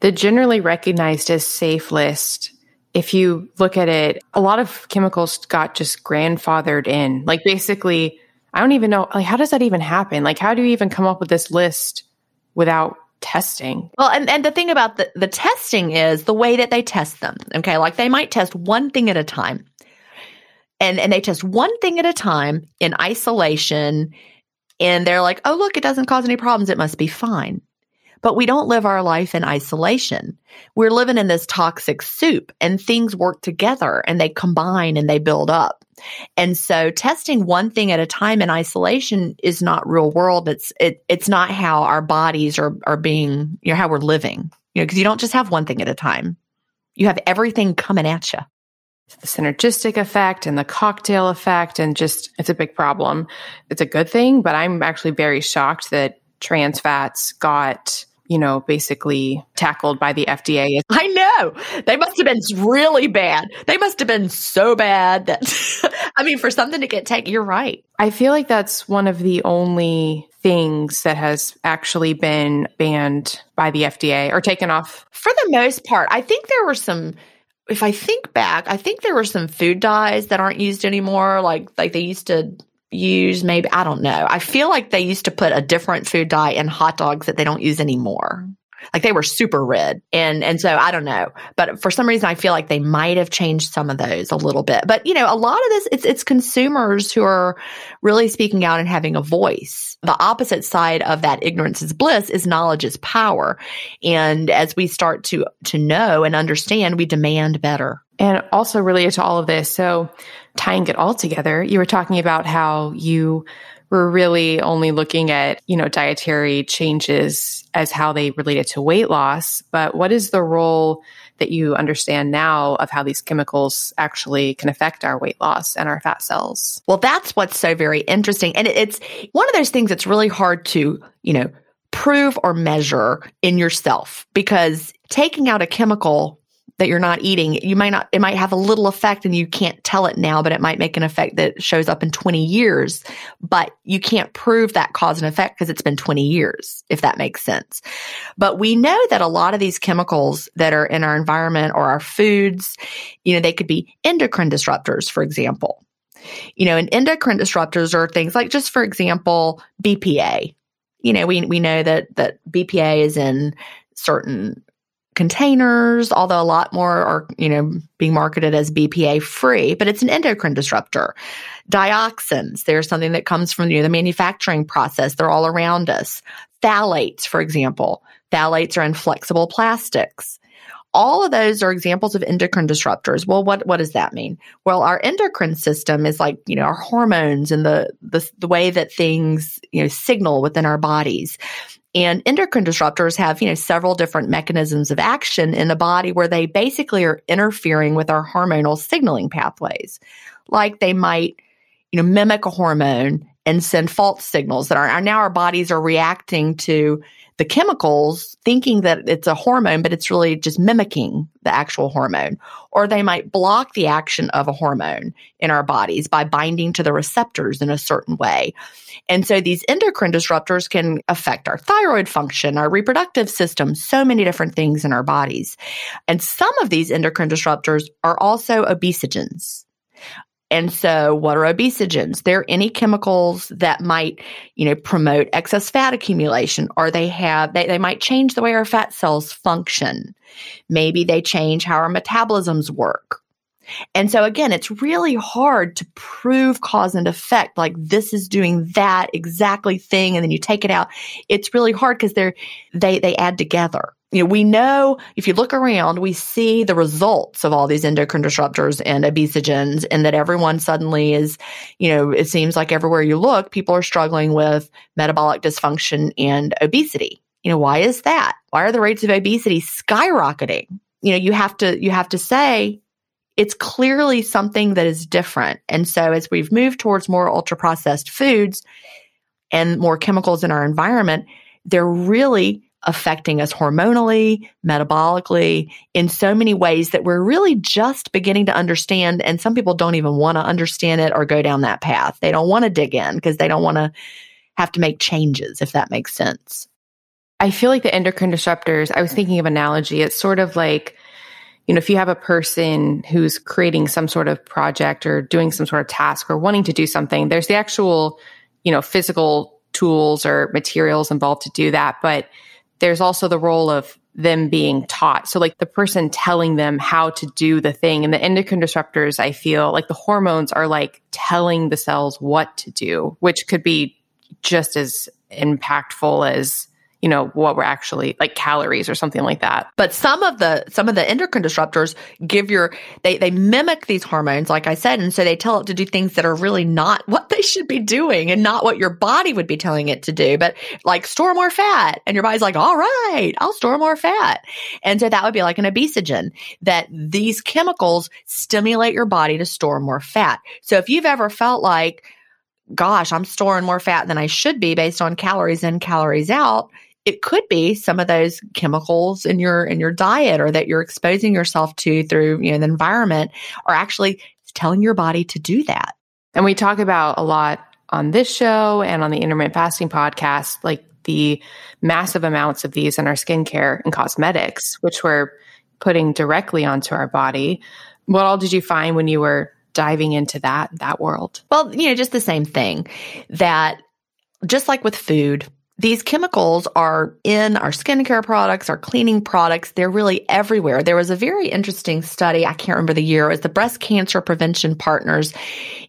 The generally recognized as safe list if you look at it, a lot of chemicals got just grandfathered in. Like basically, I don't even know like how does that even happen? Like how do you even come up with this list without testing? Well, and, and the thing about the, the testing is the way that they test them. Okay. Like they might test one thing at a time. And and they test one thing at a time in isolation. And they're like, oh look, it doesn't cause any problems. It must be fine. But we don't live our life in isolation. We're living in this toxic soup and things work together and they combine and they build up. And so testing one thing at a time in isolation is not real world. It's it, it's not how our bodies are are being, you know, how we're living. You know, because you don't just have one thing at a time. You have everything coming at you. The synergistic effect and the cocktail effect, and just it's a big problem. It's a good thing, but I'm actually very shocked that trans fats got you know, basically tackled by the FDA. I know. They must have been really bad. They must have been so bad that, I mean, for something to get taken, you're right. I feel like that's one of the only things that has actually been banned by the FDA or taken off. For the most part, I think there were some if I think back, I think there were some food dyes that aren't used anymore. Like like they used to use maybe I don't know. I feel like they used to put a different food dye in hot dogs that they don't use anymore. Like they were super red. And and so I don't know. But for some reason I feel like they might have changed some of those a little bit. But you know, a lot of this it's it's consumers who are really speaking out and having a voice. The opposite side of that ignorance is bliss is knowledge is power. And as we start to to know and understand, we demand better. And also related to all of this, so tying it all together, you were talking about how you were really only looking at, you know, dietary changes as how they related to weight loss. But what is the role that you understand now of how these chemicals actually can affect our weight loss and our fat cells? Well, that's what's so very interesting. And it's one of those things that's really hard to, you know, prove or measure in yourself because taking out a chemical that you're not eating, you might not, it might have a little effect and you can't tell it now, but it might make an effect that shows up in 20 years. But you can't prove that cause and effect because it's been 20 years, if that makes sense. But we know that a lot of these chemicals that are in our environment or our foods, you know, they could be endocrine disruptors, for example. You know, and endocrine disruptors are things like just for example, BPA. You know, we we know that that BPA is in certain containers, although a lot more are, you know, being marketed as BPA free, but it's an endocrine disruptor. Dioxins, there's something that comes from you know, the manufacturing process. They're all around us. Phthalates, for example. Phthalates are in flexible plastics. All of those are examples of endocrine disruptors. Well, what, what does that mean? Well, our endocrine system is like, you know, our hormones and the, the, the way that things, you know, signal within our bodies. And endocrine disruptors have, you know, several different mechanisms of action in the body where they basically are interfering with our hormonal signaling pathways. Like they might, you know, mimic a hormone and send false signals that are now our bodies are reacting to the chemicals thinking that it's a hormone, but it's really just mimicking the actual hormone. Or they might block the action of a hormone in our bodies by binding to the receptors in a certain way. And so these endocrine disruptors can affect our thyroid function, our reproductive system, so many different things in our bodies. And some of these endocrine disruptors are also obesogens. And so what are obesogens? They're any chemicals that might, you know, promote excess fat accumulation or they have, they, they might change the way our fat cells function. Maybe they change how our metabolisms work. And so again, it's really hard to prove cause and effect. Like this is doing that exactly thing. And then you take it out. It's really hard because they're, they, they add together you know, we know if you look around, we see the results of all these endocrine disruptors and obesogens, and that everyone suddenly is, you know, it seems like everywhere you look, people are struggling with metabolic dysfunction and obesity. You know, why is that? Why are the rates of obesity skyrocketing? You know, you have to you have to say it's clearly something that is different. And so as we've moved towards more ultra processed foods and more chemicals in our environment, they're really affecting us hormonally, metabolically, in so many ways that we're really just beginning to understand. And some people don't even want to understand it or go down that path. They don't want to dig in because they don't want to have to make changes, if that makes sense. I feel like the endocrine disruptors, I was thinking of analogy. It's sort of like, you know, if you have a person who's creating some sort of project or doing some sort of task or wanting to do something, there's the actual, you know, physical tools or materials involved to do that. But there's also the role of them being taught. So like the person telling them how to do the thing and the endocrine disruptors, I feel like the hormones are like telling the cells what to do, which could be just as impactful as you know what we're actually like calories or something like that. But some of the some of the endocrine disruptors give your they they mimic these hormones like i said and so they tell it to do things that are really not what they should be doing and not what your body would be telling it to do but like store more fat. And your body's like all right i'll store more fat. And so that would be like an obesogen that these chemicals stimulate your body to store more fat. So if you've ever felt like gosh, I'm storing more fat than I should be based on calories in, calories out it could be some of those chemicals in your in your diet or that you're exposing yourself to through you know the environment are actually telling your body to do that. And we talk about a lot on this show and on the intermittent fasting podcast like the massive amounts of these in our skincare and cosmetics which we're putting directly onto our body. What all did you find when you were diving into that that world? Well you know just the same thing that just like with food these chemicals are in our skincare products, our cleaning products. They're really everywhere. There was a very interesting study. I can't remember the year. It was the Breast Cancer Prevention Partners.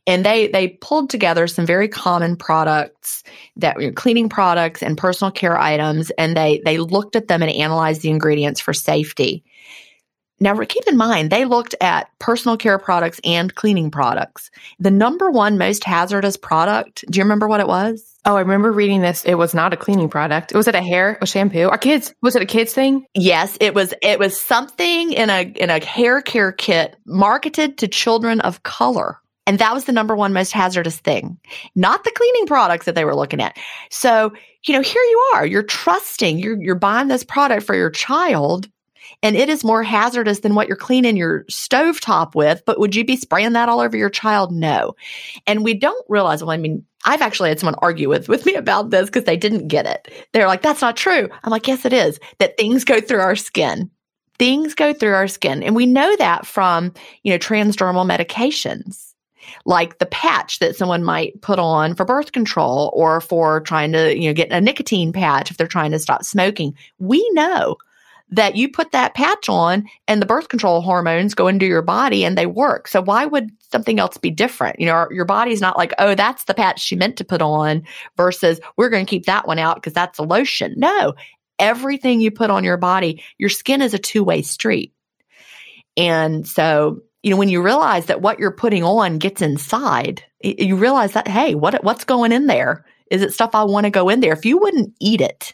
And they, they pulled together some very common products that were cleaning products and personal care items. And they, they looked at them and analyzed the ingredients for safety. Now, keep in mind, they looked at personal care products and cleaning products. The number one most hazardous product, do you remember what it was? Oh, I remember reading this. It was not a cleaning product. Was it a hair, a shampoo? Our kids, was it a kids thing? Yes, it was. It was something in a in a hair care kit marketed to children of color. And that was the number one most hazardous thing, not the cleaning products that they were looking at. So, you know, here you are, you're trusting, you're, you're buying this product for your child and it is more hazardous than what you're cleaning your stove top with. But would you be spraying that all over your child? No. And we don't realize, well, I mean, I've actually had someone argue with, with me about this because they didn't get it. They're like, that's not true. I'm like, yes, it is that things go through our skin. Things go through our skin. And we know that from, you know, transdermal medications like the patch that someone might put on for birth control or for trying to, you know, get a nicotine patch if they're trying to stop smoking. We know that you put that patch on and the birth control hormones go into your body and they work. So why would something else be different? You know, your body's not like, oh, that's the patch she meant to put on versus we're going to keep that one out because that's a lotion. No, everything you put on your body, your skin is a two way street. And so, you know, when you realize that what you're putting on gets inside, you realize that, hey, what, what's going in there? Is it stuff I want to go in there? If you wouldn't eat it,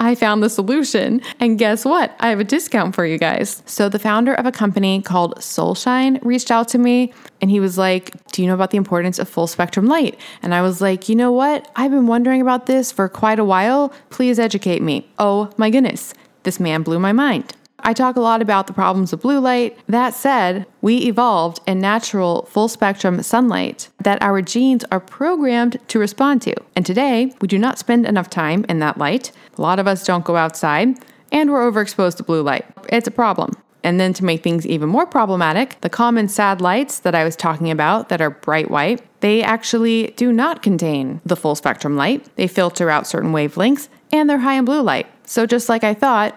I found the solution. And guess what? I have a discount for you guys. So, the founder of a company called Solshine reached out to me and he was like, Do you know about the importance of full spectrum light? And I was like, You know what? I've been wondering about this for quite a while. Please educate me. Oh my goodness. This man blew my mind. I talk a lot about the problems of blue light. That said, we evolved in natural full spectrum sunlight that our genes are programmed to respond to. And today, we do not spend enough time in that light. A lot of us don't go outside, and we're overexposed to blue light. It's a problem. And then to make things even more problematic, the common sad lights that I was talking about that are bright white, they actually do not contain the full spectrum light. They filter out certain wavelengths and they're high in blue light. So just like I thought,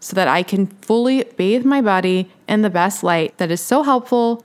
so that I can fully bathe my body in the best light that is so helpful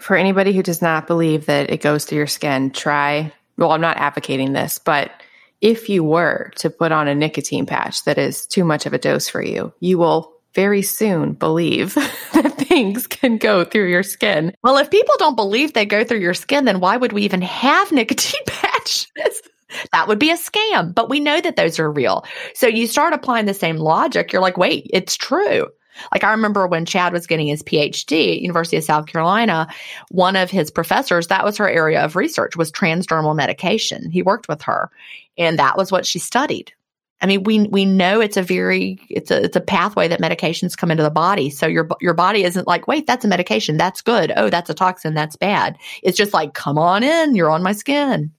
for anybody who does not believe that it goes through your skin, try. Well, I'm not advocating this, but if you were to put on a nicotine patch that is too much of a dose for you, you will very soon believe that things can go through your skin. Well, if people don't believe they go through your skin, then why would we even have nicotine patches? That would be a scam, but we know that those are real. So you start applying the same logic. You're like, wait, it's true. Like I remember when Chad was getting his PhD at University of South Carolina, one of his professors, that was her area of research was transdermal medication. He worked with her and that was what she studied. I mean, we we know it's a very it's a it's a pathway that medications come into the body. So your your body isn't like, wait, that's a medication, that's good. Oh, that's a toxin, that's bad. It's just like, come on in, you're on my skin.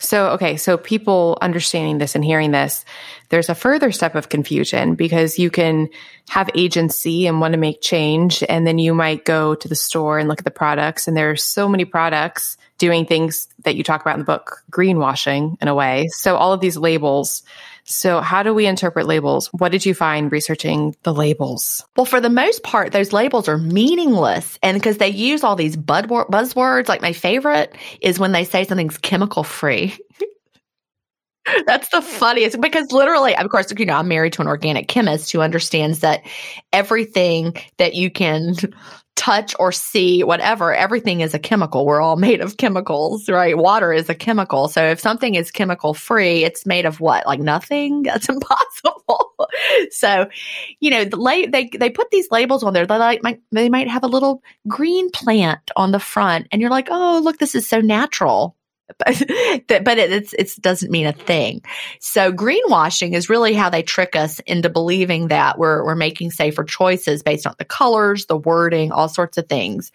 So, okay, so people understanding this and hearing this, there's a further step of confusion because you can have agency and want to make change. And then you might go to the store and look at the products. And there are so many products doing things that you talk about in the book, greenwashing in a way. So, all of these labels so, how do we interpret labels? What did you find researching the labels? Well, for the most part, those labels are meaningless. And because they use all these buzzwords, like my favorite is when they say something's chemical free. That's the funniest because literally, of course, you know, I'm married to an organic chemist who understands that everything that you can touch or see, whatever, everything is a chemical. We're all made of chemicals, right? Water is a chemical. So if something is chemical free, it's made of what? Like nothing? That's impossible. so, you know, the la- they they put these labels on there. They like might, they might have a little green plant on the front, and you're like, oh, look, this is so natural but, but it, it's it doesn't mean a thing. So greenwashing is really how they trick us into believing that we're we're making safer choices based on the colors, the wording, all sorts of things.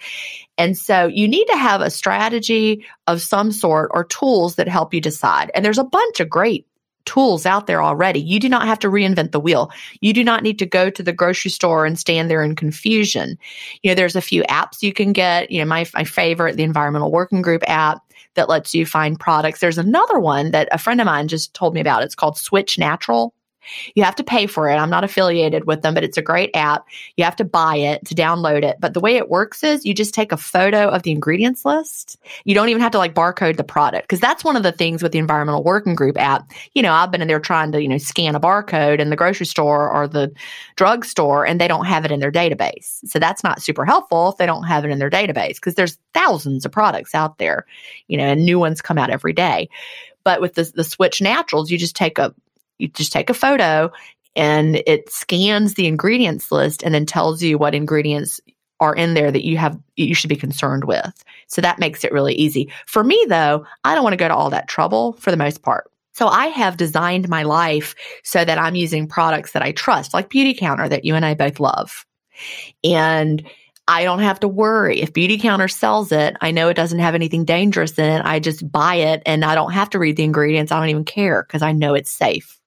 And so you need to have a strategy of some sort or tools that help you decide. And there's a bunch of great tools out there already. You do not have to reinvent the wheel. You do not need to go to the grocery store and stand there in confusion. You know, there's a few apps you can get. You know, my, my favorite, the Environmental Working Group app that lets you find products. There's another one that a friend of mine just told me about. It's called Switch Natural. You have to pay for it. I'm not affiliated with them, but it's a great app. You have to buy it to download it. But the way it works is you just take a photo of the ingredients list. You don't even have to like barcode the product because that's one of the things with the environmental working group app. You know, I've been in there trying to, you know, scan a barcode in the grocery store or the drugstore and they don't have it in their database. So that's not super helpful if they don't have it in their database because there's thousands of products out there, you know, and new ones come out every day. But with the, the Switch Naturals, you just take a you just take a photo and it scans the ingredients list and then tells you what ingredients are in there that you have you should be concerned with. So that makes it really easy. For me though, I don't want to go to all that trouble for the most part. So I have designed my life so that I'm using products that I trust, like Beautycounter that you and I both love. And I don't have to worry. If Beautycounter sells it, I know it doesn't have anything dangerous in it. I just buy it and I don't have to read the ingredients. I don't even care because I know it's safe.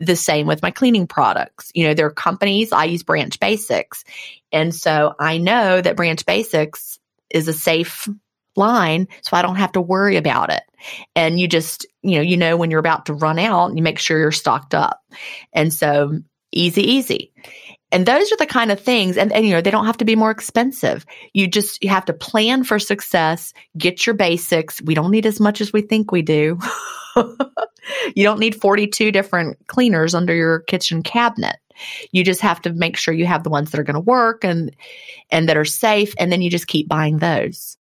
The same with my cleaning products. You know, there are companies, I use Branch Basics. And so I know that Branch Basics is a safe line, so I don't have to worry about it. And you just, you know, you know when you're about to run out, you make sure you're stocked up. And so easy, easy. And those are the kind of things, and, and, you know, they don't have to be more expensive. You just, you have to plan for success, get your basics. We don't need as much as we think we do. you don't need 42 different cleaners under your kitchen cabinet. You just have to make sure you have the ones that are going to work and, and that are safe. And then you just keep buying those.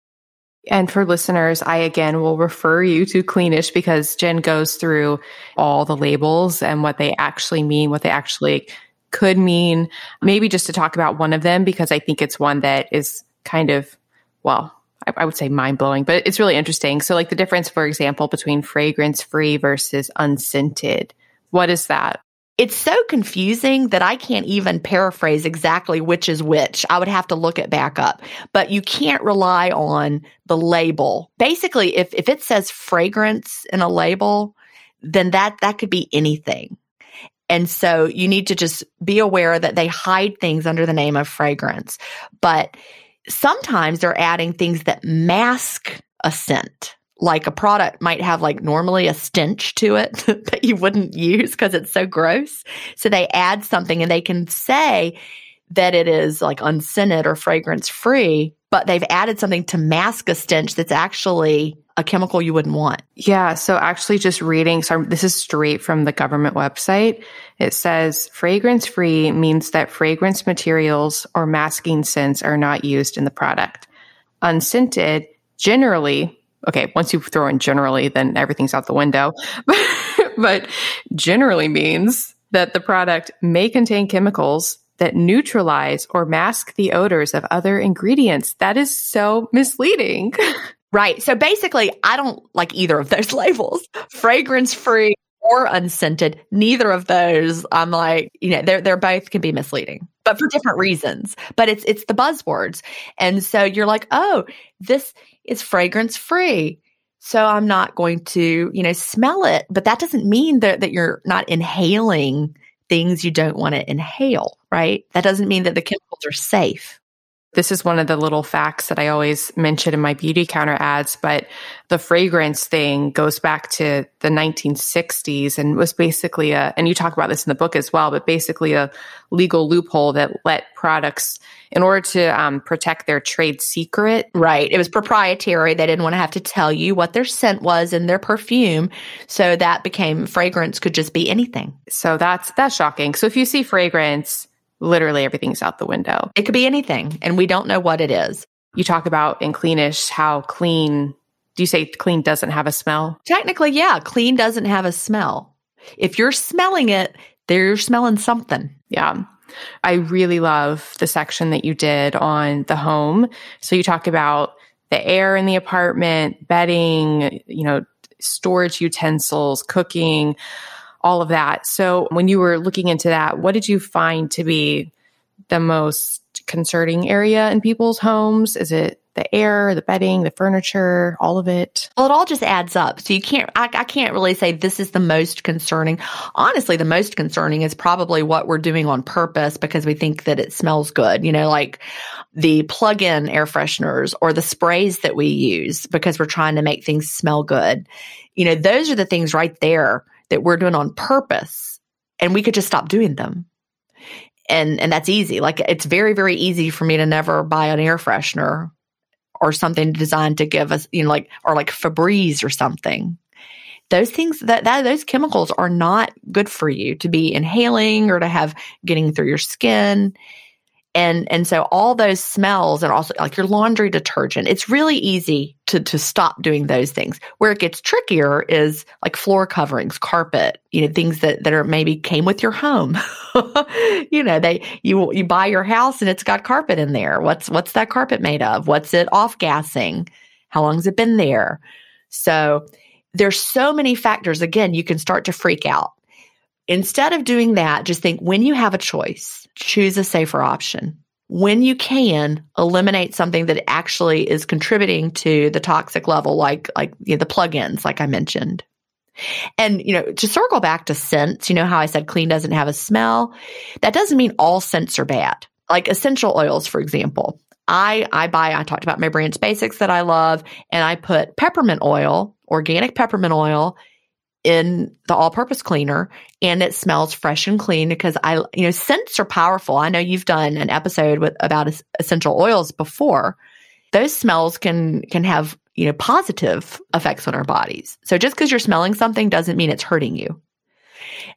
And for listeners, I again will refer you to Cleanish because Gin goes through all the labels and what they actually mean, what they actually could mean. Maybe just to talk about one of them because I think it's one that is kind of, well, I, would say mind blowing, but it's really interesting. So, like the difference, for example, between fragrance free versus unscented. What is that? It's so confusing that I can't even paraphrase exactly which is which. I would have to look it back up. But you can't rely on the label. Basically, if, if it says fragrance in a label, then that, that could be anything. And so you need to just be aware that they hide things under the name of fragrance. But sometimes they're adding things that mask a scent. Like a product might have like normally a stench to it that you wouldn't use because it's so gross. So they add something and they can say that it is like unscented or fragrance free, but they've added something to mask a stench that's actually a chemical you wouldn't want. Yeah. So actually just reading, so this is straight from the government website. It says fragrance free means that fragrance materials or masking scents are not used in the product. Unscented generally, okay, once you throw in generally, then everything's out the window, but generally means that the product may contain chemicals that neutralize or mask the odors of other ingredients. That is so misleading. Right. So basically, I don't like either of those labels. Fragrance free or unscented, neither of those I'm like, you know, they're they're both can be misleading, but for different reasons. But it's it's the buzzwords. And so you're like, "Oh, this is fragrance free." So I'm not going to, you know, smell it, but that doesn't mean that that you're not inhaling things you don't want to inhale, right? That doesn't mean that the chemicals are safe. This is one of the little facts that I always mention in my Beautycounter ads, but the fragrance thing goes back to the 1960s and was basically a, and you talk about this in the book as well, but basically a legal loophole that let products, in order to um, protect their trade secret. Right. It was proprietary. They didn't want to have to tell you what their scent was in their perfume. So that became fragrance could just be anything. So that's, that's shocking. So if you see fragrance, literally everything's out the window. It could be anything, and we don't know what it is. You talk about in Cleanish how clean, do you say clean doesn't have a smell? Technically, yeah, clean doesn't have a smell. If you're smelling it, they're smelling something. Yeah. I really love the section that you did on the home. So you talk about the air in the apartment, bedding, you know, storage utensils, cooking, all of that. So when you were looking into that, what did you find to be the most concerning area in people's homes? Is it the air, the bedding, the furniture, all of it? Well, it all just adds up. So you can't, I, I, can't really say this is the most concerning. Honestly, the most concerning is probably what we're doing on purpose because we think that it smells good. You know, like the plug in air fresheners or the sprays that we use because we're trying to make things smell good. You know, those are the things right there that we're doing on purpose and we could just stop doing them. And and that's easy. Like it's very very easy for me to never buy an air freshener or something designed to give us, you know, like or like Febreze or something. Those things that, that those chemicals are not good for you to be inhaling or to have getting through your skin and and so all those smells and also like your laundry detergent it's really easy to to stop doing those things. Where it gets trickier is like floor coverings carpet you know things that that are maybe came with your home. You know they you you buy your house and it's got carpet in there. What's what's that carpet made of? What's it off gassing how long has it been there? So there's so many factors again you can start to freak out. Instead of doing that, just think when you have a choice, choose a safer option. When you can, eliminate something that actually is contributing to the toxic level, like like you know, the plugins, like I mentioned. And you know, to circle back to scents, you know how I said clean doesn't have a smell. That doesn't mean all scents are bad. Like essential oils, for example. I I buy. I talked about my brand's Basics that I love, and I put peppermint oil, organic peppermint oil, in the all purpose cleaner and it smells fresh and clean because I, you know, scents are powerful. I know you've done an episode with about essential oils before. Those smells can, can have, you know, positive effects on our bodies. So just because you're smelling something doesn't mean it's hurting you.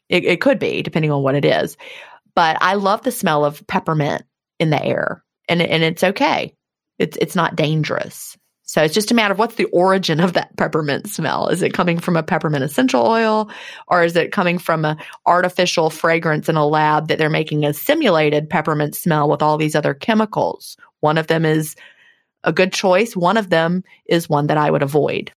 It, it could be depending on what it is. But I love the smell of peppermint in the air and, and it's okay. It's, it's not dangerous. So it's just a matter of what's the origin of that peppermint smell. Is it coming from a peppermint essential oil or is it coming from an artificial fragrance in a lab that they're making a simulated peppermint smell with all these other chemicals? One of them is a good choice. One of them is one that I would avoid.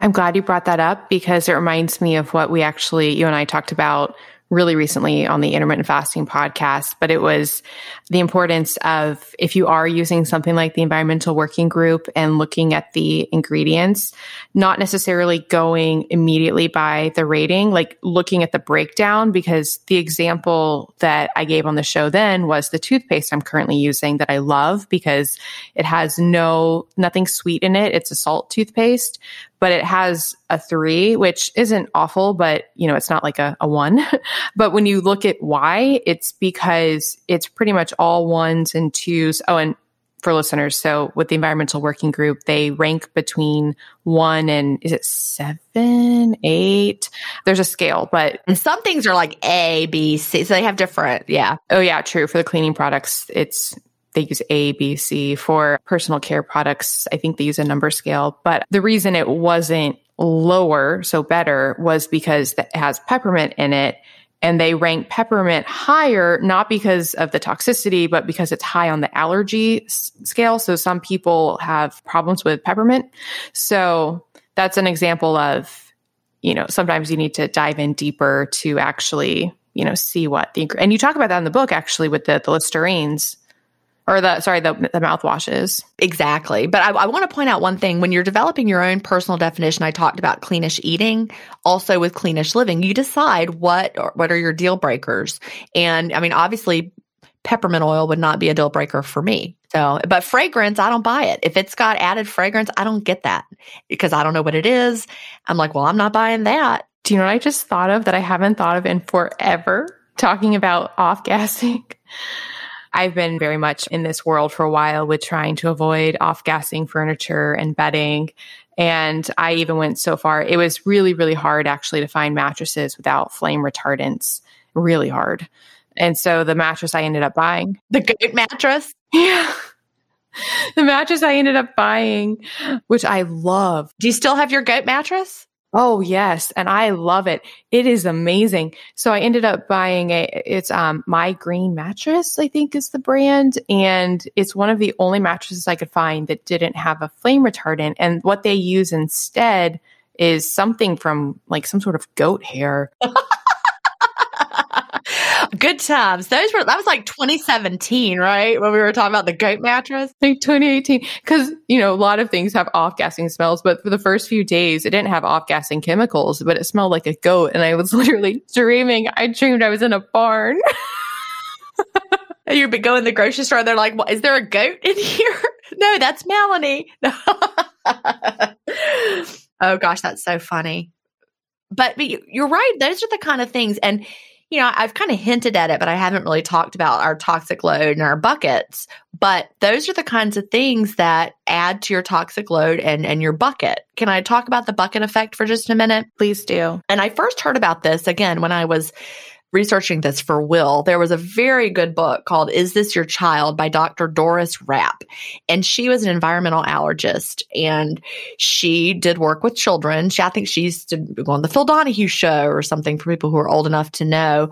I'm glad you brought that up because it reminds me of what we actually, you and I talked about really recently on the intermittent fasting podcast, but it was the importance of if you are using something like the environmental working group and looking at the ingredients, not necessarily going immediately by the rating, like looking at the breakdown, because the example that I gave on the show then was the toothpaste I'm currently using that I love because it has no, nothing sweet in it. It's a salt toothpaste, but it has a three, which isn't awful, but you know, it's not like a, a one. but when you look at why, it's because it's pretty much all ones and twos. Oh, and for listeners, so with the environmental working group, they rank between one and is it seven, eight? There's a scale, but and some things are like A, B, C. So they have different, yeah. Oh, yeah, true. For the cleaning products, it's they use A, B, C. For personal care products, I think they use a number scale. But the reason it wasn't lower, so better, was because it has peppermint in it and they rank peppermint higher, not because of the toxicity, but because it's high on the allergy s- scale. So some people have problems with peppermint. So that's an example of, you know, sometimes you need to dive in deeper to actually, you know, see what the, and you talk about that in the book actually with the, the Listerines or the sorry the the mouthwashes. Exactly. But i, I want to point out one thing. When you're developing your own personal definition i talked about cleanish eating also with cleanish living you decide what what are your deal breakers. And i mean obviously peppermint oil would not be a deal breaker for me. So but fragrance i don't buy it. If it's got added fragrance i don't get that because i don't know what it is. I'm like well i'm not buying that. Do you know what i just thought of that i haven't thought of in forever? Talking about off gassing I've been very much in this world for a while with trying to avoid off gassing furniture and bedding. And I even went so far, it was really, really hard actually to find mattresses without flame retardants. Really hard. And so the mattress I ended up buying, the goat mattress. Yeah. the mattress I ended up buying, which I love. Do you still have your goat mattress? Oh yes, and I love it. It is amazing. So I ended up buying a it's um my green mattress, I think is the brand, and it's one of the only mattresses I could find that didn't have a flame retardant and what they use instead is something from like some sort of goat hair. Good times. Those were that was like 2017, right? When we were talking about the goat mattress. Like 2018. Cause, you know, a lot of things have off gassing smells, but for the first few days it didn't have off gassing chemicals, but it smelled like a goat. And I was literally dreaming. I dreamed I was in a barn. You'd be going to the grocery store. And they're like, "Is there a goat in here?" no, that's Melanie. oh gosh, that's so funny. But, but you're right. Those are the kind of things, and you know, I've kind of hinted at it, but I haven't really talked about our toxic load and our buckets. But those are the kinds of things that add to your toxic load and, and your bucket. Can I talk about the bucket effect for just a minute? Please do. And I first heard about this again when I was researching this for Will, there was a very good book called Is This Your Child by Dr. Doris Rapp. And she was an environmental allergist and she did work with children. She, I think she used to go on the Phil Donahue show or something for people who are old enough to know.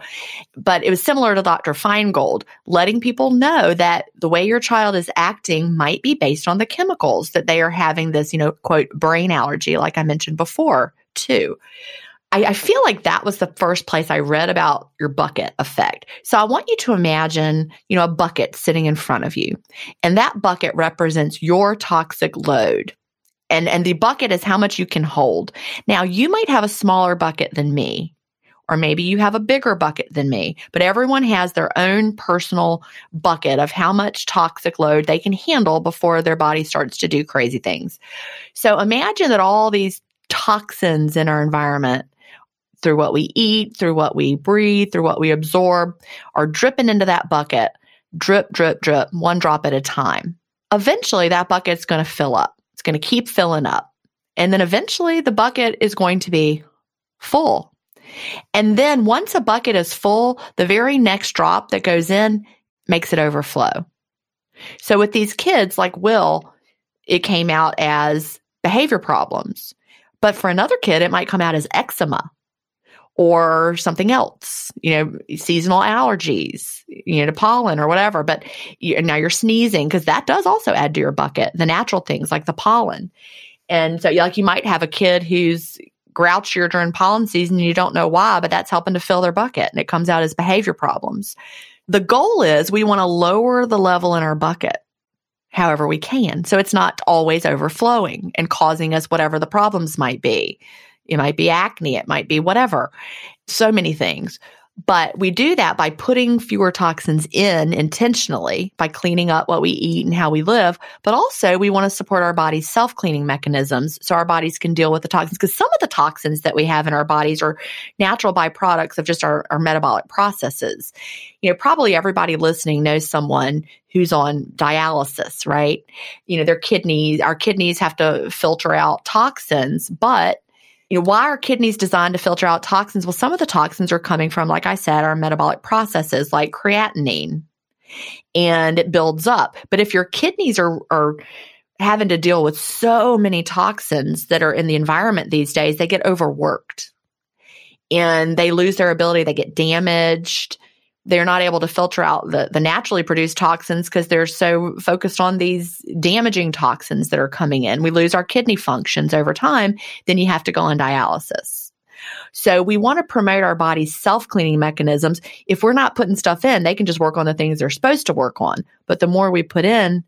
But it was similar to Dr. Feingold, letting people know that the way your child is acting might be based on the chemicals that they are having this, you know, quote, brain allergy, like I mentioned before, too. I, I, feel like that was the first place I read about your bucket effect. So I want you to imagine, you know, a bucket sitting in front of you, and that bucket represents your toxic load. And, and the bucket is how much you can hold. Now, you might have a smaller bucket than me, or maybe you have a bigger bucket than me, but everyone has their own personal bucket of how much toxic load they can handle before their body starts to do crazy things. So imagine that all these toxins in our environment through what we eat, through what we breathe, through what we absorb, are dripping into that bucket, drip, drip, drip, one drop at a time. Eventually, that bucket's going to fill up. It's going to keep filling up. And then eventually, the bucket is going to be full. And then once a bucket is full, the very next drop that goes in makes it overflow. So with these kids like Will, it came out as behavior problems. But for another kid, it might come out as eczema or something else, you know, seasonal allergies, you know, to pollen or whatever. But you, now you're sneezing because that does also add to your bucket, the natural things like the pollen. And so, like, you might have a kid who's grouchier during pollen season and you don't know why, but that's helping to fill their bucket and it comes out as behavior problems. The goal is we want to lower the level in our bucket however we can. So it's not always overflowing and causing us whatever the problems might be. It might be acne, it might be whatever. So many things. But we do that by putting fewer toxins in intentionally by cleaning up what we eat and how we live. But also, we want to support our body's self cleaning mechanisms so our bodies can deal with the toxins. Because some of the toxins that we have in our bodies are natural byproducts of just our, our metabolic processes. You know, probably everybody listening knows someone who's on dialysis, right? You know, their kidneys, our kidneys have to filter out toxins, but you know, why are kidneys designed to filter out toxins? Well, some of the toxins are coming from, like I said, our metabolic processes like creatinine and it builds up. But if your kidneys are, are having to deal with so many toxins that are in the environment these days, they get overworked. and they lose their ability, they get damaged. They're not able to filter out the, the naturally produced toxins because they're so focused on these damaging toxins that are coming in. We lose our kidney functions over time. Then you have to go on dialysis. So we want to promote our body's self cleaning mechanisms. If we're not putting stuff in, they can just work on the things they're supposed to work on. But the more we put in,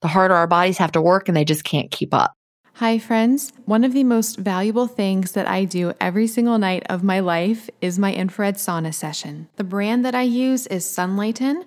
the harder our bodies have to work and they just can't keep up. Hi, friends. One of the most valuable things that I do every single night of my life is my infrared sauna session. The brand that I use is Sunlighten.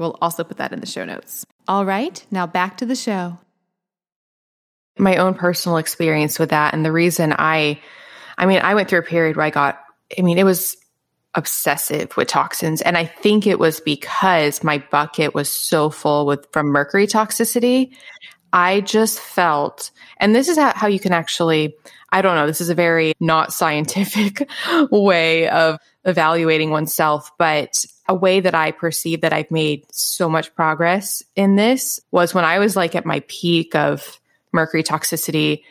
We'll also put that in the show notes. All right, now back to the show. My own personal experience with that and the reason I I mean, I went through a period where I got I mean, it was obsessive with toxins and I think it was because my bucket was so full with from mercury toxicity. I just felt and this is how, you can actually I don't know, this is a very not scientific way of evaluating oneself, but a way that I perceive that I've made so much progress in this was when I was like at my peak of mercury toxicity.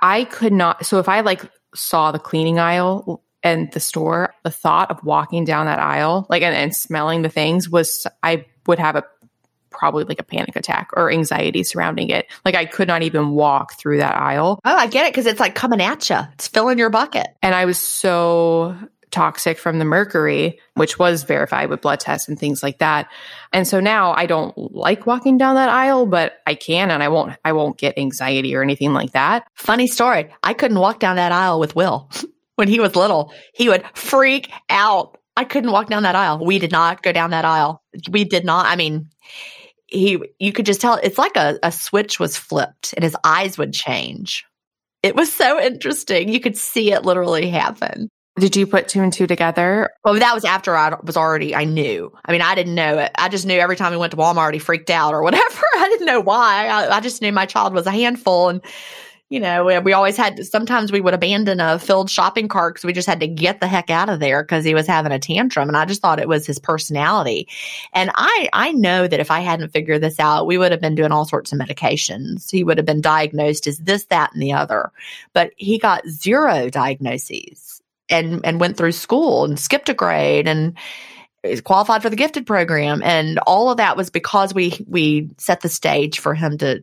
I could not, so if I like saw the cleaning aisle and the store, the thought of walking down that aisle, like, and, and smelling the things was, I would have a probably like a panic attack or anxiety surrounding it. Like I could not even walk through that aisle. Oh, I get it because it's like coming at you. It's filling your bucket. And I was so toxic from the mercury, which was verified with blood tests and things like that. And so now I don't like walking down that aisle, but I can and I won't I won't get anxiety or anything like that. Funny story. I couldn't walk down that aisle with Will. when he was little, he would freak out. I couldn't walk down that aisle. We did not go down that aisle. We did not. I mean, he you could just tell it's like a, a switch was flipped and his eyes would change. It was so interesting. You could see it literally happen. Did you put two and two together? Well, that was after I was already, I knew. I mean, I didn't know it. I just knew every time we went to Walmart, he freaked out or whatever. I didn't know why. I, I just knew my child was a handful. And, you know, we, we always had, sometimes we would abandon a filled shopping cart because we just had to get the heck out of there because he was having a tantrum. And I just thought it was his personality. And I, I know that if I hadn't figured this out, we would have been doing all sorts of medications. He would have been diagnosed as this, that, and the other. But he got zero diagnoses and and went through school and skipped a grade and qualified for the gifted program. And all of that was because we we set the stage for him to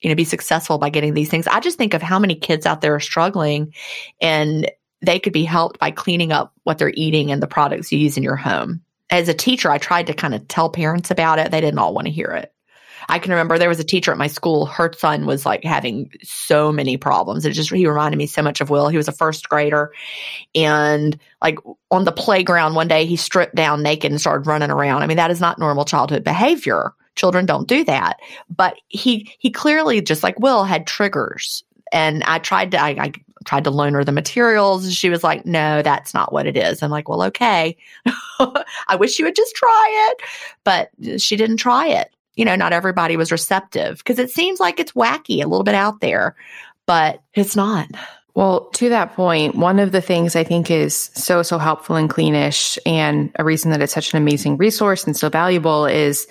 you know be successful by getting these things. I just think of how many kids out there are struggling and they could be helped by cleaning up what they're eating and the products you use in your home. As a teacher i tried to kind of tell parents about it. They didn't all want to hear it I can remember there was a teacher at my school. Her son was like having so many problems. It just, he reminded me so much of Will. He was a first grader. And like on the playground one day, he stripped down naked and started running around. I mean, that is not normal childhood behavior. Children don't do that. But he, he clearly, just like Will, had triggers. And I tried to, I, I tried to loan her the materials. She was like, no, that's not what it is. I'm like, well, okay. I wish you would just try it. But she didn't try it you know, not everybody was receptive because it seems like it's wacky, a little bit out there, but it's not. Well, to that point, one of the things I think is so, so helpful in Cleanish and a reason that it's such an amazing resource and so valuable is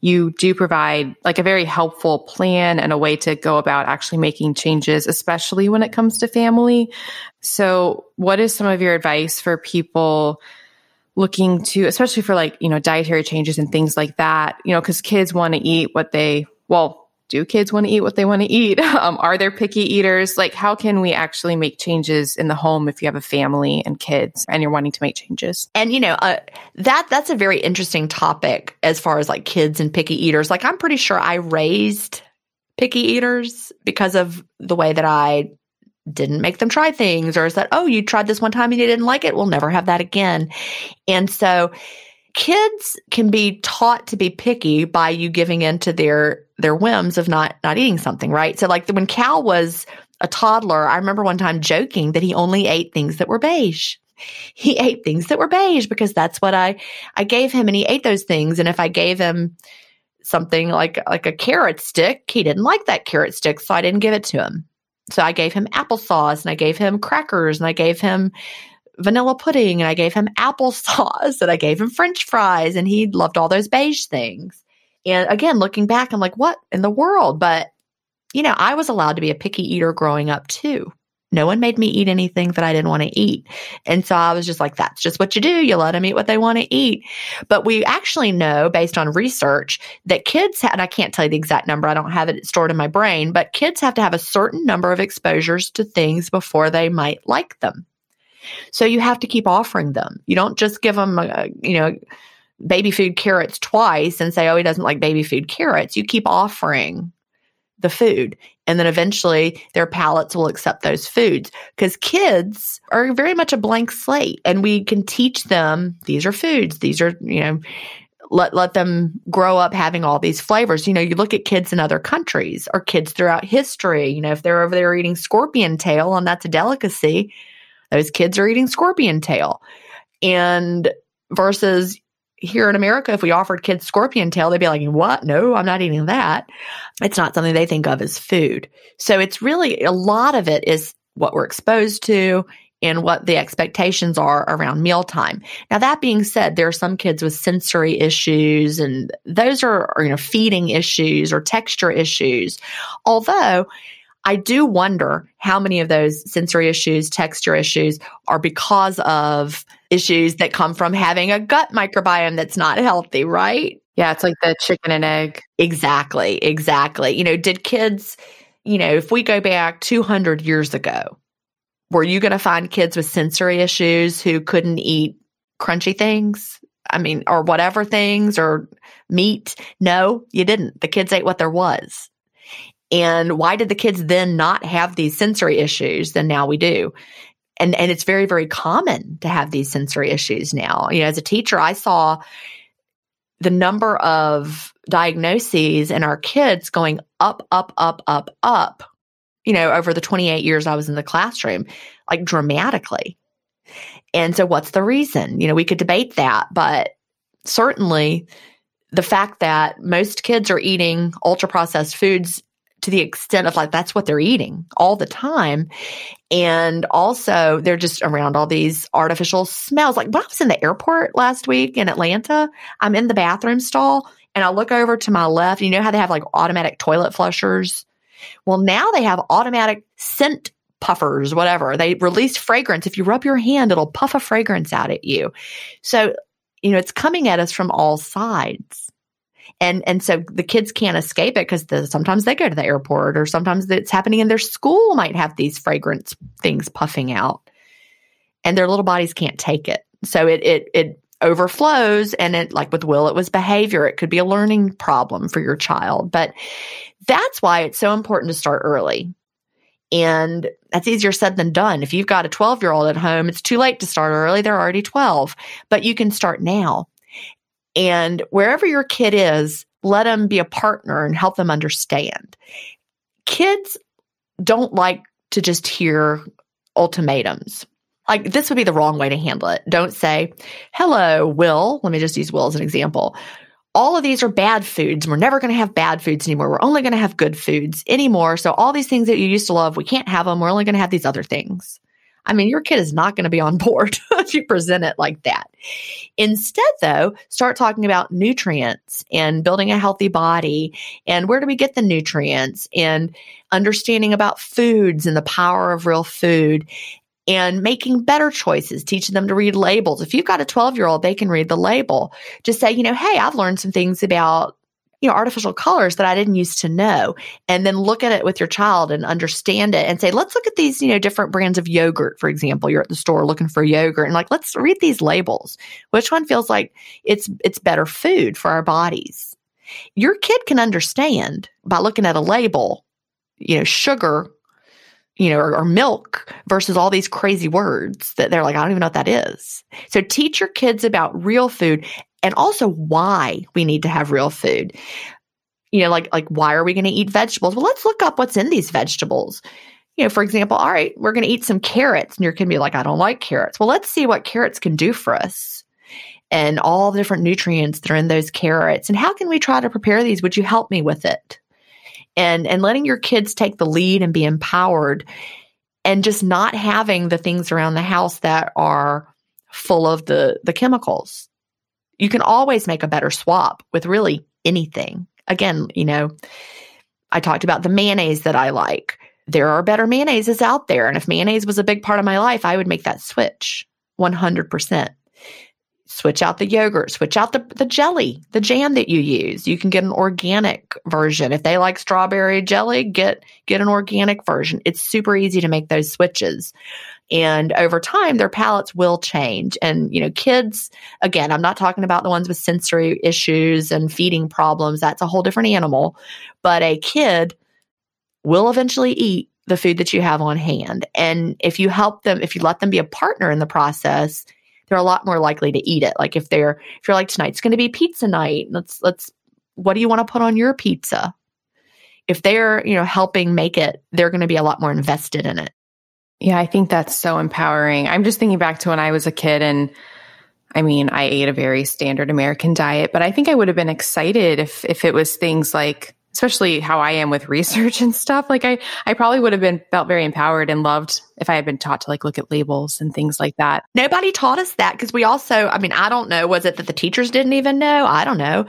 you do provide like a very helpful plan and a way to go about actually making changes, especially when it comes to family. So, what is some of your advice for people looking to, especially for like, you know, dietary changes and things like that, you know, because kids want to eat what they, well, do kids want to eat what they want to eat? Um, are there picky eaters? Like, how can we actually make changes in the home if you have a family and kids and you're wanting to make changes? And you know, uh, that that's a very interesting topic as far as like kids and picky eaters. Like, I'm pretty sure I raised picky eaters because of the way that I didn't make them try things, or is that oh, you tried this one time and you didn't like it? We'll never have that again. And so kids can be taught to be picky by you giving in to their their whims of not not eating something, right? So like when Cal was a toddler, I remember one time joking that he only ate things that were beige. He ate things that were beige because that's what I I gave him and he ate those things and if I gave him something like like a carrot stick, he didn't like that carrot stick, so I didn't give it to him. So I gave him applesauce and I gave him crackers and I gave him vanilla pudding and I gave him applesauce and I gave him french fries and he loved all those beige things. And again, looking back, I'm like, what in the world? But, you know, I was allowed to be a picky eater growing up too. No one made me eat anything that I didn't want to eat. And so I was just like, that's just what you do. You let them eat what they want to eat. But we actually know based on research that kids, and I can't tell you the exact number, I don't have it stored in my brain, but kids have to have a certain number of exposures to things before they might like them. So you have to keep offering them. You don't just give them, a, uh, you know, baby food carrots twice and say, oh, he doesn't like baby food carrots. You keep offering the food. And then eventually their palates will accept those foods because kids are very much a blank slate and we can teach them these are foods. These are, you know, let, let them grow up having all these flavors. You know, you look at kids in other countries or kids throughout history, you know, if they're over there eating scorpion tail and that's a delicacy, those kids are eating scorpion tail. And versus here in America, if we offered kids scorpion tail, they'd be like, what? No, I'm not eating that. It's not something they think of as food. So it's really a lot of it is what we're exposed to and what the expectations are around mealtime. Now, that being said, there are some kids with sensory issues and those are, are you know, feeding issues or texture issues. Although I do wonder how many of those sensory issues, texture issues are because of issues that come from having a gut microbiome that's not healthy, right? Yeah, it's like the chicken and egg. Exactly, exactly. You know, did kids, you know, if we go back 200 years ago, were you going to find kids with sensory issues who couldn't eat crunchy things? I mean, or whatever things or meat? No, you didn't. The kids ate what there was. And why did the kids then not have these sensory issues? Then now we do. And, and it's very, very common to have these sensory issues now. You know, as a teacher, I saw the number of diagnoses in our kids going up, up, up, up, up, you know, over the 28 years I was in the classroom, like dramatically. And so, what's the reason? You know, we could debate that, but certainly the fact that most kids are eating ultra processed foods to the extent of like that's what they're eating all the time. And also they're just around all these artificial smells. Like when I was in the airport last week in Atlanta, I'm in the bathroom stall and I look over to my left. You know how they have like automatic toilet flushers? Well, now they have automatic scent puffers, whatever. They release fragrance. If you rub your hand, it'll puff a fragrance out at you. So, you know, it's coming at us from all sides and and so the kids can't escape it because the, sometimes they go to the airport or sometimes it's happening in their school might have these fragrance things puffing out and their little bodies can't take it so it it it overflows and it like with will it was behavior it could be a learning problem for your child but that's why it's so important to start early and that's easier said than done. If you've got a 12 year old at home, it's too late to start early. They're already 12, but you can start now. And wherever your kid is, let them be a partner and help them understand. Kids don't like to just hear ultimatums. Like, this would be the wrong way to handle it. Don't say, Hello, Will. Let me just use Will as an example. All of these are bad foods. We're never going to have bad foods anymore. We're only going to have good foods anymore. So, all these things that you used to love, we can't have them. We're only going to have these other things. I mean, your kid is not going to be on board if you present it like that. Instead, though, start talking about nutrients and building a healthy body and where do we get the nutrients and understanding about foods and the power of real food and making better choices, teaching them to read labels. If you've got a 12 year old, they can read the label. Just say, you know, hey, I've learned some things about you know, artificial colors that I didn't used to know. And then look at it with your child and understand it and say, let's look at these, you know, different brands of yogurt, for example. You're at the store looking for yogurt and like, let's read these labels. Which one feels like it's it's better food for our bodies? Your kid can understand by looking at a label, you know, sugar you know, or, or, milk versus all these crazy words that they're like, I don't even know what that is. So teach your kids about real food and also why we need to have real food. You know, like like why are we going to eat vegetables? Well, let's look up what's in these vegetables. You know, for example, all right, we're going to eat some carrots, and your kid be like, I don't like carrots. Well, let's see what carrots can do for us and all the different nutrients that are in those carrots. And how can we try to prepare these? Would you help me with it? And and letting your kids take the lead and be empowered and just not having the things around the house that are full of the the chemicals you can always make a better swap with really anything. Again, you know, I talked about the mayonnaise that I like. There are better mayonnaises out there. And if mayonnaise was a big part of my life, I would make that switch 100%. Switch out the yogurt, switch out the, the jelly, the jam that you use. You can get an organic version. If they like strawberry jelly, get get an organic version. It's super easy to make those switches. And over time, their palates will change. And, you know, kids, again, I'm not talking about the ones with sensory issues and feeding problems. That's a whole different animal. But a kid will eventually eat the food that you have on hand. And if you help them, if you let them be a partner in the process, they're a lot more likely to eat it. Like if they're, if you're like, tonight's going to be pizza night, let's, let's, what do you want to put on your pizza? If they're, you know, helping make it, they're going to be a lot more invested in it. Yeah, I think that's so empowering. I'm just thinking back to when I was a kid and I mean, I ate a very standard American diet, but I think I would have been excited if if it was things like especially how I am with research and stuff. Like I I probably would have been felt very empowered and loved if I had been taught to like look at labels and things like that. Nobody taught us that because we also, I mean, I don't know, was it that the teachers didn't even know? I don't know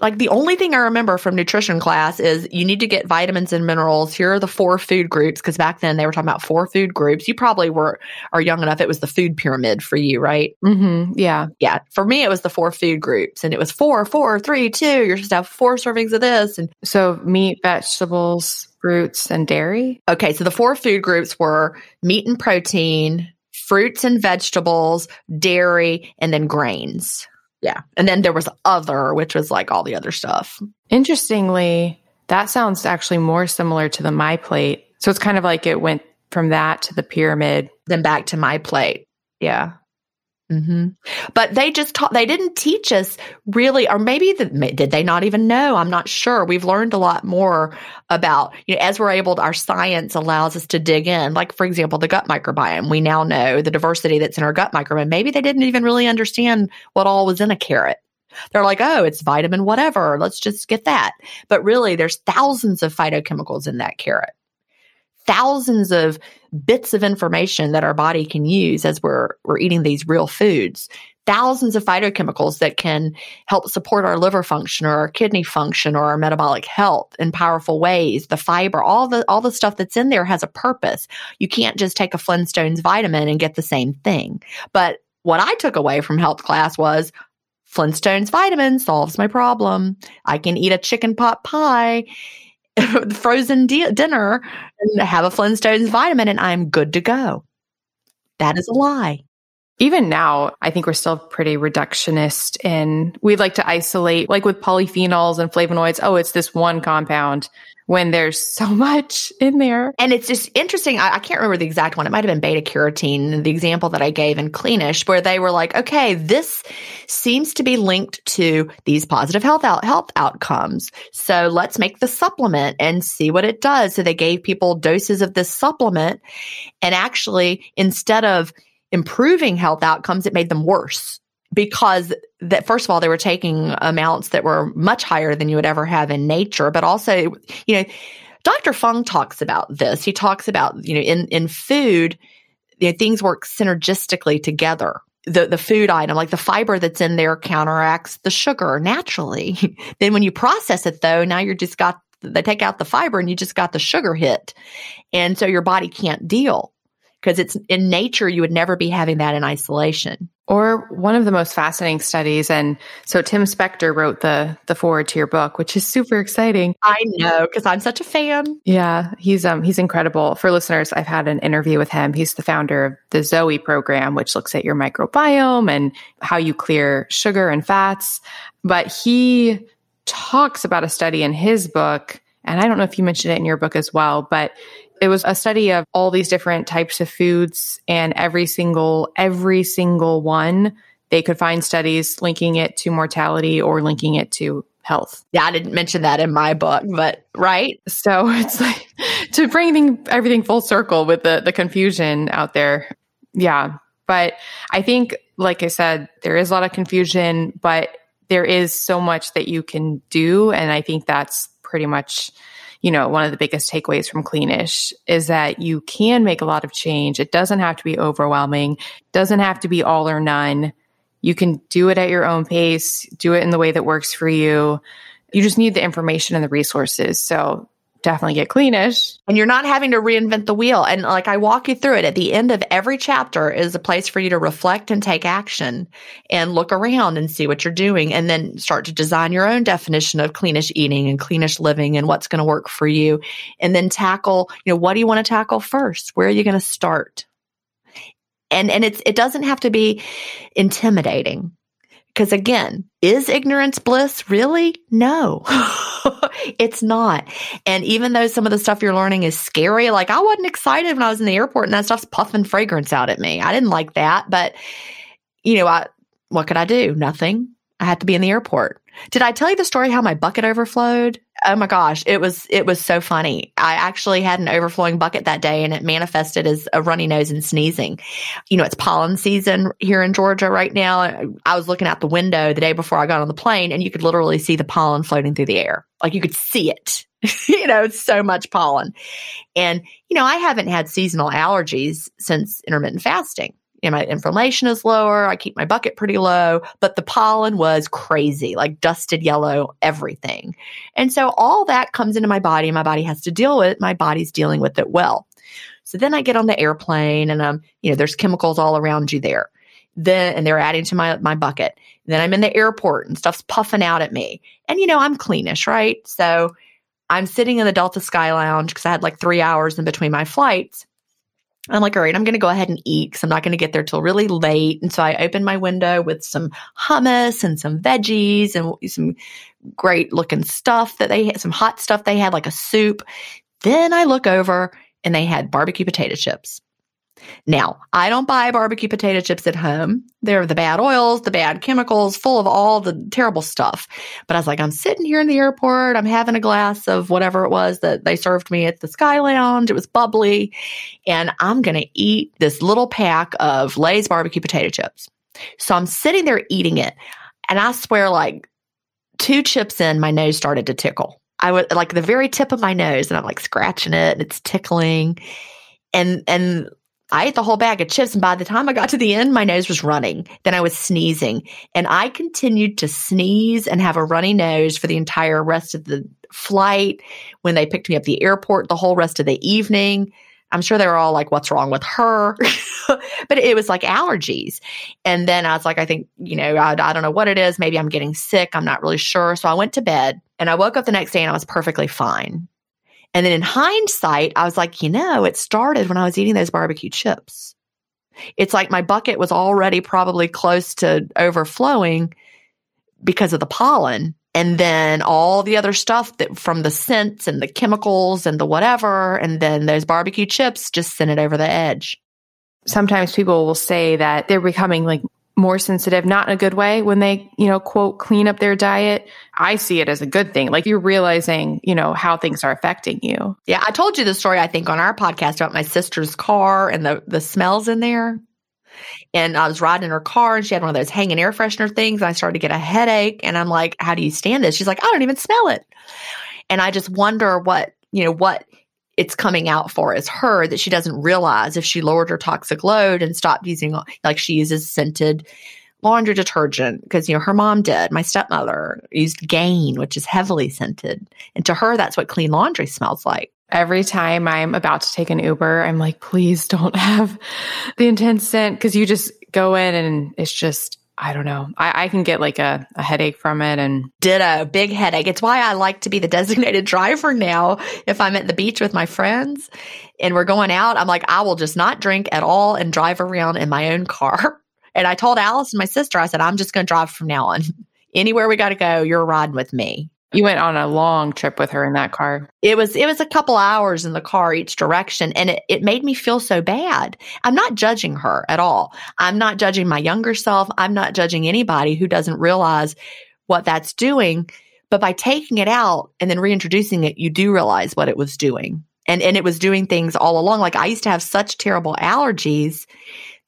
like the only thing I remember from nutrition class is you need to get vitamins and minerals. Here are the four food groups because back then they were talking about four food groups. You probably were are young enough. It was the food pyramid for you, right? Mm-hmm. Yeah, yeah. For me, it was the four food groups, and it was four, four, three, two. You're supposed to have four servings of this, and so meat, vegetables, fruits, and dairy. Okay, so the four food groups were meat and protein, fruits and vegetables, dairy, and then grains. Yeah. And then there was other, which was like all the other stuff. Interestingly, that sounds actually more similar to the my plate. So it's kind of like it went from that to the pyramid, then back to my plate. Yeah. Mm-hmm. But they just taught, they didn't teach us really, or maybe the, did they not even know? I'm not sure. We've learned a lot more about, you know, as we're able to, our science allows us to dig in. Like, for example, the gut microbiome. We now know the diversity that's in our gut microbiome. Maybe they didn't even really understand what all was in a carrot. They're like, oh, it's vitamin whatever. Let's just get that. But really, there's thousands of phytochemicals in that carrot thousands of bits of information that our body can use as we're we're eating these real foods. Thousands of phytochemicals that can help support our liver function or our kidney function or our metabolic health in powerful ways. The fiber all the all the stuff that's in there has a purpose. You can't just take a flintstones vitamin and get the same thing. But what i took away from health class was flintstones vitamin solves my problem. I can eat a chicken pot pie frozen di- dinner and have a Flintstones vitamin and I'm good to go. That is a lie. Even now, I think we're still pretty reductionist in we like to isolate, like with polyphenols and flavonoids. Oh, it's this one compound when there's so much in there. And it's just interesting. I, I, can't remember the exact one. It might have been beta carotene, the example that I gave in Cleanish, where they were like, okay, this seems to be linked to these positive health out, health outcomes. So let's make the supplement and see what it does. So they gave people doses of this supplement. And actually, instead of improving health outcomes, it made them worse because that first of all they were taking amounts that were much higher than you would ever have in nature but also you know dr fung talks about this. He talks about you know in in food you know, things work synergistically together. The the food item like the fiber that's in there counteracts the sugar naturally. Then when you process it though now you're just got they take out the fiber and you just got the sugar hit. And so your body can't deal because it's in nature you would never be having that in isolation Or one of the most fascinating studies. And so Tim Spector wrote the the foreword to your book, which is super exciting. I know because I'm such a fan. Yeah, he's um he's incredible. For listeners, I've had an interview with him. He's the founder of the Zoe program, which looks at your microbiome and how you clear sugar and fats. But he talks about a study in his book, and I don't know if you mentioned it in your book as well, but it was a study of all these different types of foods and every single every single one they could find studies linking it to mortality or linking it to health. Yeah, I didn't mention that in my book, but right. So it's like to bring everything full circle with the the confusion out there. Yeah, but I think like I said there is a lot of confusion, but there is so much that you can do and I think that's pretty much you know, one of the biggest takeaways from Cleanish is that you can make a lot of change. It doesn't have to be overwhelming, doesn't have to be all or none. You can do it at your own pace, do it in the way that works for you. You just need the information and the resources. So definitely get cleanish. And you're not having to reinvent the wheel. And like I walk you through it at the end of every chapter is a place for you to reflect and take action and look around and see what you're doing and then start to design your own definition of cleanish eating and cleanish living and what's going to work for you. And then tackle, you know, what do you want to tackle first? Where are you going to start? And and it's it doesn't have to be intimidating. Because again, is ignorance bliss really? No, it's not. And even though some of the stuff you're learning is scary, like I wasn't excited when I was in the airport and that stuff's puffing fragrance out at me. I didn't like that. But, you know, I, what could I do? Nothing. I had to be in the airport. Did I tell you the story how my bucket overflowed? Oh my gosh, it was it was so funny. I actually had an overflowing bucket that day and it manifested as a runny nose and sneezing. You know, it's pollen season here in Georgia right now. I was looking out the window the day before I got on the plane and you could literally see the pollen floating through the air. Like you could see it. you know, it's so much pollen. And you know, I haven't had seasonal allergies since intermittent fasting my inflammation is lower. I keep my bucket pretty low, but the pollen was crazy, like dusted yellow, everything. And so all that comes into my body and my body has to deal with it. My body's dealing with it well. So then I get on the airplane and um, you know, there's chemicals all around you there. Then and they're adding to my my bucket. Then I'm in the airport and stuff's puffing out at me. And you know, I'm cleanish, right? So I'm sitting in the Delta Sky Lounge because I had like three hours in between my flights. I'm like, all right, I'm going to go ahead and eat because I'm not going to get there till really late. And so I opened my window with some hummus and some veggies and some great looking stuff that they had, some hot stuff they had, like a soup. Then I look over and they had barbecue potato chips. Now, I don't buy barbecue potato chips at home. They're the bad oils, the bad chemicals, full of all the terrible stuff. But I was like, I'm sitting here in the airport. I'm having a glass of whatever it was that they served me at the Sky Lounge. It was bubbly. And I'm going to eat this little pack of Lay's barbecue potato chips. So I'm sitting there eating it. And I swear, like two chips in, my nose started to tickle. I was like the very tip of my nose, and I'm like scratching it, and it's tickling. And and I ate the whole bag of chips. And by the time I got to the end, my nose was running. Then I was sneezing. And I continued to sneeze and have a runny nose for the entire rest of the flight. When they picked me up the airport, the whole rest of the evening. I'm sure they were all like, what's wrong with her? but it was like allergies. And then I was like, I think, you know, I, I don't know what it is. Maybe I'm getting sick. I'm not really sure. So I went to bed and I woke up the next day and I was perfectly fine. And then in hindsight, I was like, you know, it started when I was eating those barbecue chips. It's like my bucket was already probably close to overflowing because of the pollen. And then all the other stuff that from the scents and the chemicals and the whatever. And then those barbecue chips just sent it over the edge. Sometimes people will say that they're becoming like more sensitive, not in a good way when they, you know, quote, clean up their diet. I see it as a good thing. Like you're realizing, you know, how things are affecting you. Yeah. I told you the story, I think, on our podcast about my sister's car and the, the smells in there. And I was riding in her car and she had one of those hanging air freshener things. And I started to get a headache. And I'm like, how do you stand this? She's like, I don't even smell it. And I just wonder what, you know, what it's coming out for is her that she doesn't realize if she lowered her toxic load and stopped using like she uses scented laundry detergent because you know her mom did. My stepmother used gain which is heavily scented. And to her that's what clean laundry smells like. Every time i'm about to take an uber i'm like please don't have the intense scent because you just go in and it's just I don't know. I, I, can get like a, a headache from it and did a big headache. It's why I like to be the designated driver now. If I'm at the beach with my friends and we're going out, I'm like, I will just not drink at all and drive around in my own car. And I told Alice and my sister, I said, I'm just going to drive from now on. Anywhere we got to go, you're riding with me. You went on a long trip with her in that car. It was it was a couple hours in the car each direction and it, it made me feel so bad. I'm not judging her at all. I'm not judging my younger self. I'm not judging anybody who doesn't realize what that's doing. But by taking it out and then reintroducing it, you do realize what it was doing. And and it was doing things all along. Like I used to have such terrible allergies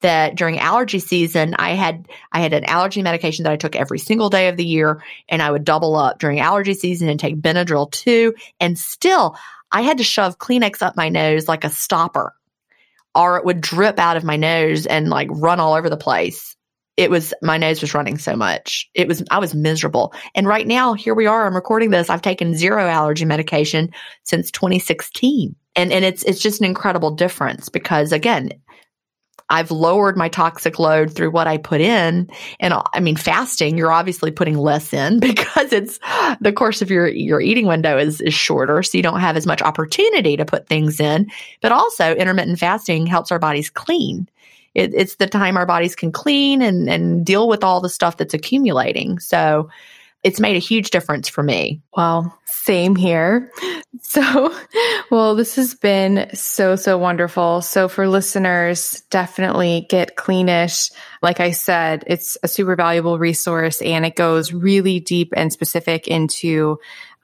that during allergy season, I had, I had an allergy medication that I took every single day of the year and I would double up during allergy season and take Benadryl too. And still I had to shove Kleenex up my nose like a stopper or it would drip out of my nose and like run all over the place. It was, my nose was running so much. It was, I was miserable. And right now, here we are. I'm recording this. I've taken zero allergy medication since 2016. And, and it's, it's just an incredible difference because again, I've lowered my toxic load through what I put in. And uh, I mean, fasting, you're obviously putting less in because it's the course of your, your eating window is, is shorter. So you don't have as much opportunity to put things in. But also intermittent fasting helps our bodies clean. It, it's the time our bodies can clean and, and deal with all the stuff that's accumulating. So it's made a huge difference for me. Well, same here. So, well, this has been so, so wonderful. So, for listeners, definitely get Cleanish. Like I said, it's a super valuable resource and it goes really deep and specific into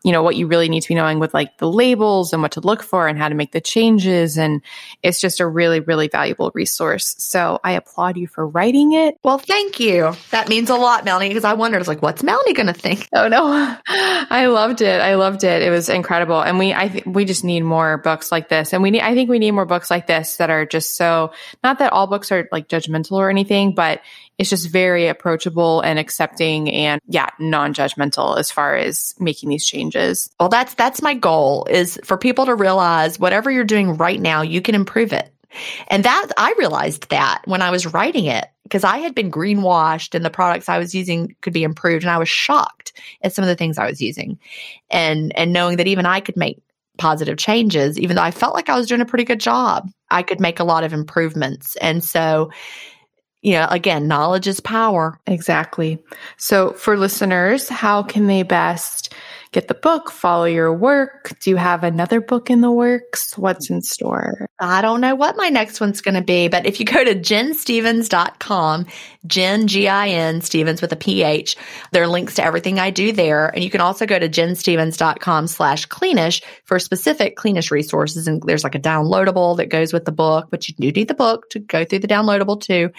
you know, what you really need to be knowing with like the labels and what to look for and how to make the changes. And it's just a really, really valuable resource. So I applaud you for writing it. Well, thank you. That means a lot, Melanie, because I wondered, I was like, what's Melanie going to think? Oh, no. I loved it. I loved it. It was incredible. And we, I think we just need more books like this. And we need, I think we need more books like this that are just so, not that all books are like judgmental or anything, but it's just very approachable and accepting and yeah, non-judgmental as far as making these changes. Well, that's that's my goal is for people to realize whatever you're doing right now, you can improve it. And that I realized that when I was writing it because I had been greenwashed and the products I was using could be improved and I was shocked at some of the things I was using. And and knowing that even I could make positive changes even though I felt like I was doing a pretty good job. I could make a lot of improvements. And so you know, again, knowledge is power. Exactly. So for listeners, how can they best get the book, follow your work? Do you have another book in the works? What's in store? I don't know what my next one's going to be, but if you go to ginstephens.com, Gin, G-I-N, Stephens with a P-H, there are links to everything I do there. And you can also go to ginstephens.com slash cleanish for specific cleanish resources. And there's like a downloadable that goes with the book, but you do need the book to go through the downloadable too.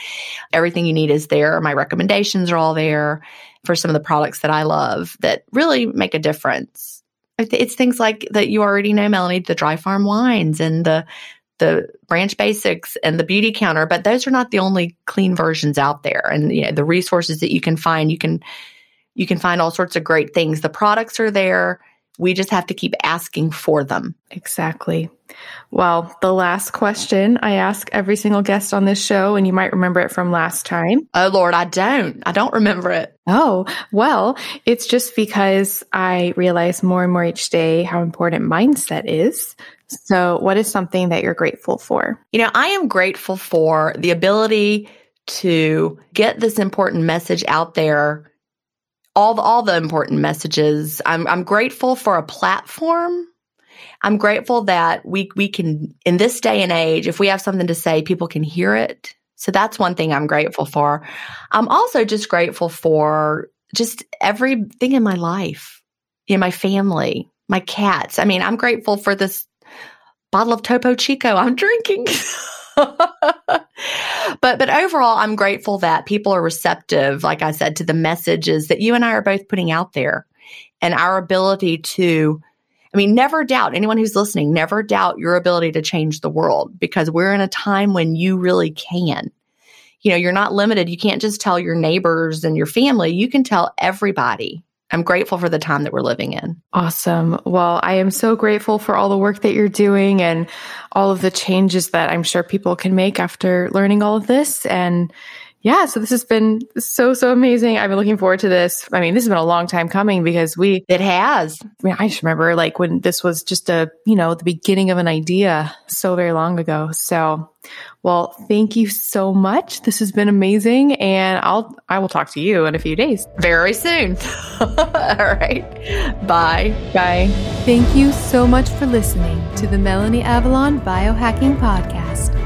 Everything you need is there. My recommendations are all there for some of the products that I love that really make a difference. It's things like that you already know, Melanie, the dry farm wines and the the branch basics and the Beautycounter, but those are not the only clean versions out there. And you know, the resources that you can find, you can you can find all sorts of great things. The products are there. We just have to keep asking for them. Exactly. Well, the last question I ask every single guest on this show, and you might remember it from last time. Oh, Lord, I don't. I don't remember it. Oh, well, it's just because I realize more and more each day how important mindset is. So, what is something that you're grateful for? You know, I am grateful for the ability to get this important message out there all the, all the important messages. I'm I'm grateful for a platform. I'm grateful that we we can in this day and age, if we have something to say, people can hear it. So that's one thing I'm grateful for. I'm also just grateful for just everything in my life, in my family, my cats. I mean, I'm grateful for this bottle of Topo Chico I'm drinking. but but overall I'm grateful that people are receptive like I said to the messages that you and I are both putting out there and our ability to I mean never doubt anyone who's listening never doubt your ability to change the world because we're in a time when you really can. You know, you're not limited. You can't just tell your neighbors and your family. You can tell everybody I'm grateful for the time that we're living in. Awesome. Well, I am so grateful for all the work that you're doing and all of the changes that I'm sure people can make after learning all of this. And yeah, so this has been so, so amazing. I've been looking forward to this. I mean, this has been a long time coming because we, It has. I, mean, I just remember like when this was just a, you know, the beginning of an idea so very long ago. So, well, thank you so much. This has been amazing. And I'll, I will talk to you in a few days. Very soon. All right. Bye. Bye. Thank you so much for listening to the Melanie Avalon Biohacking Podcast.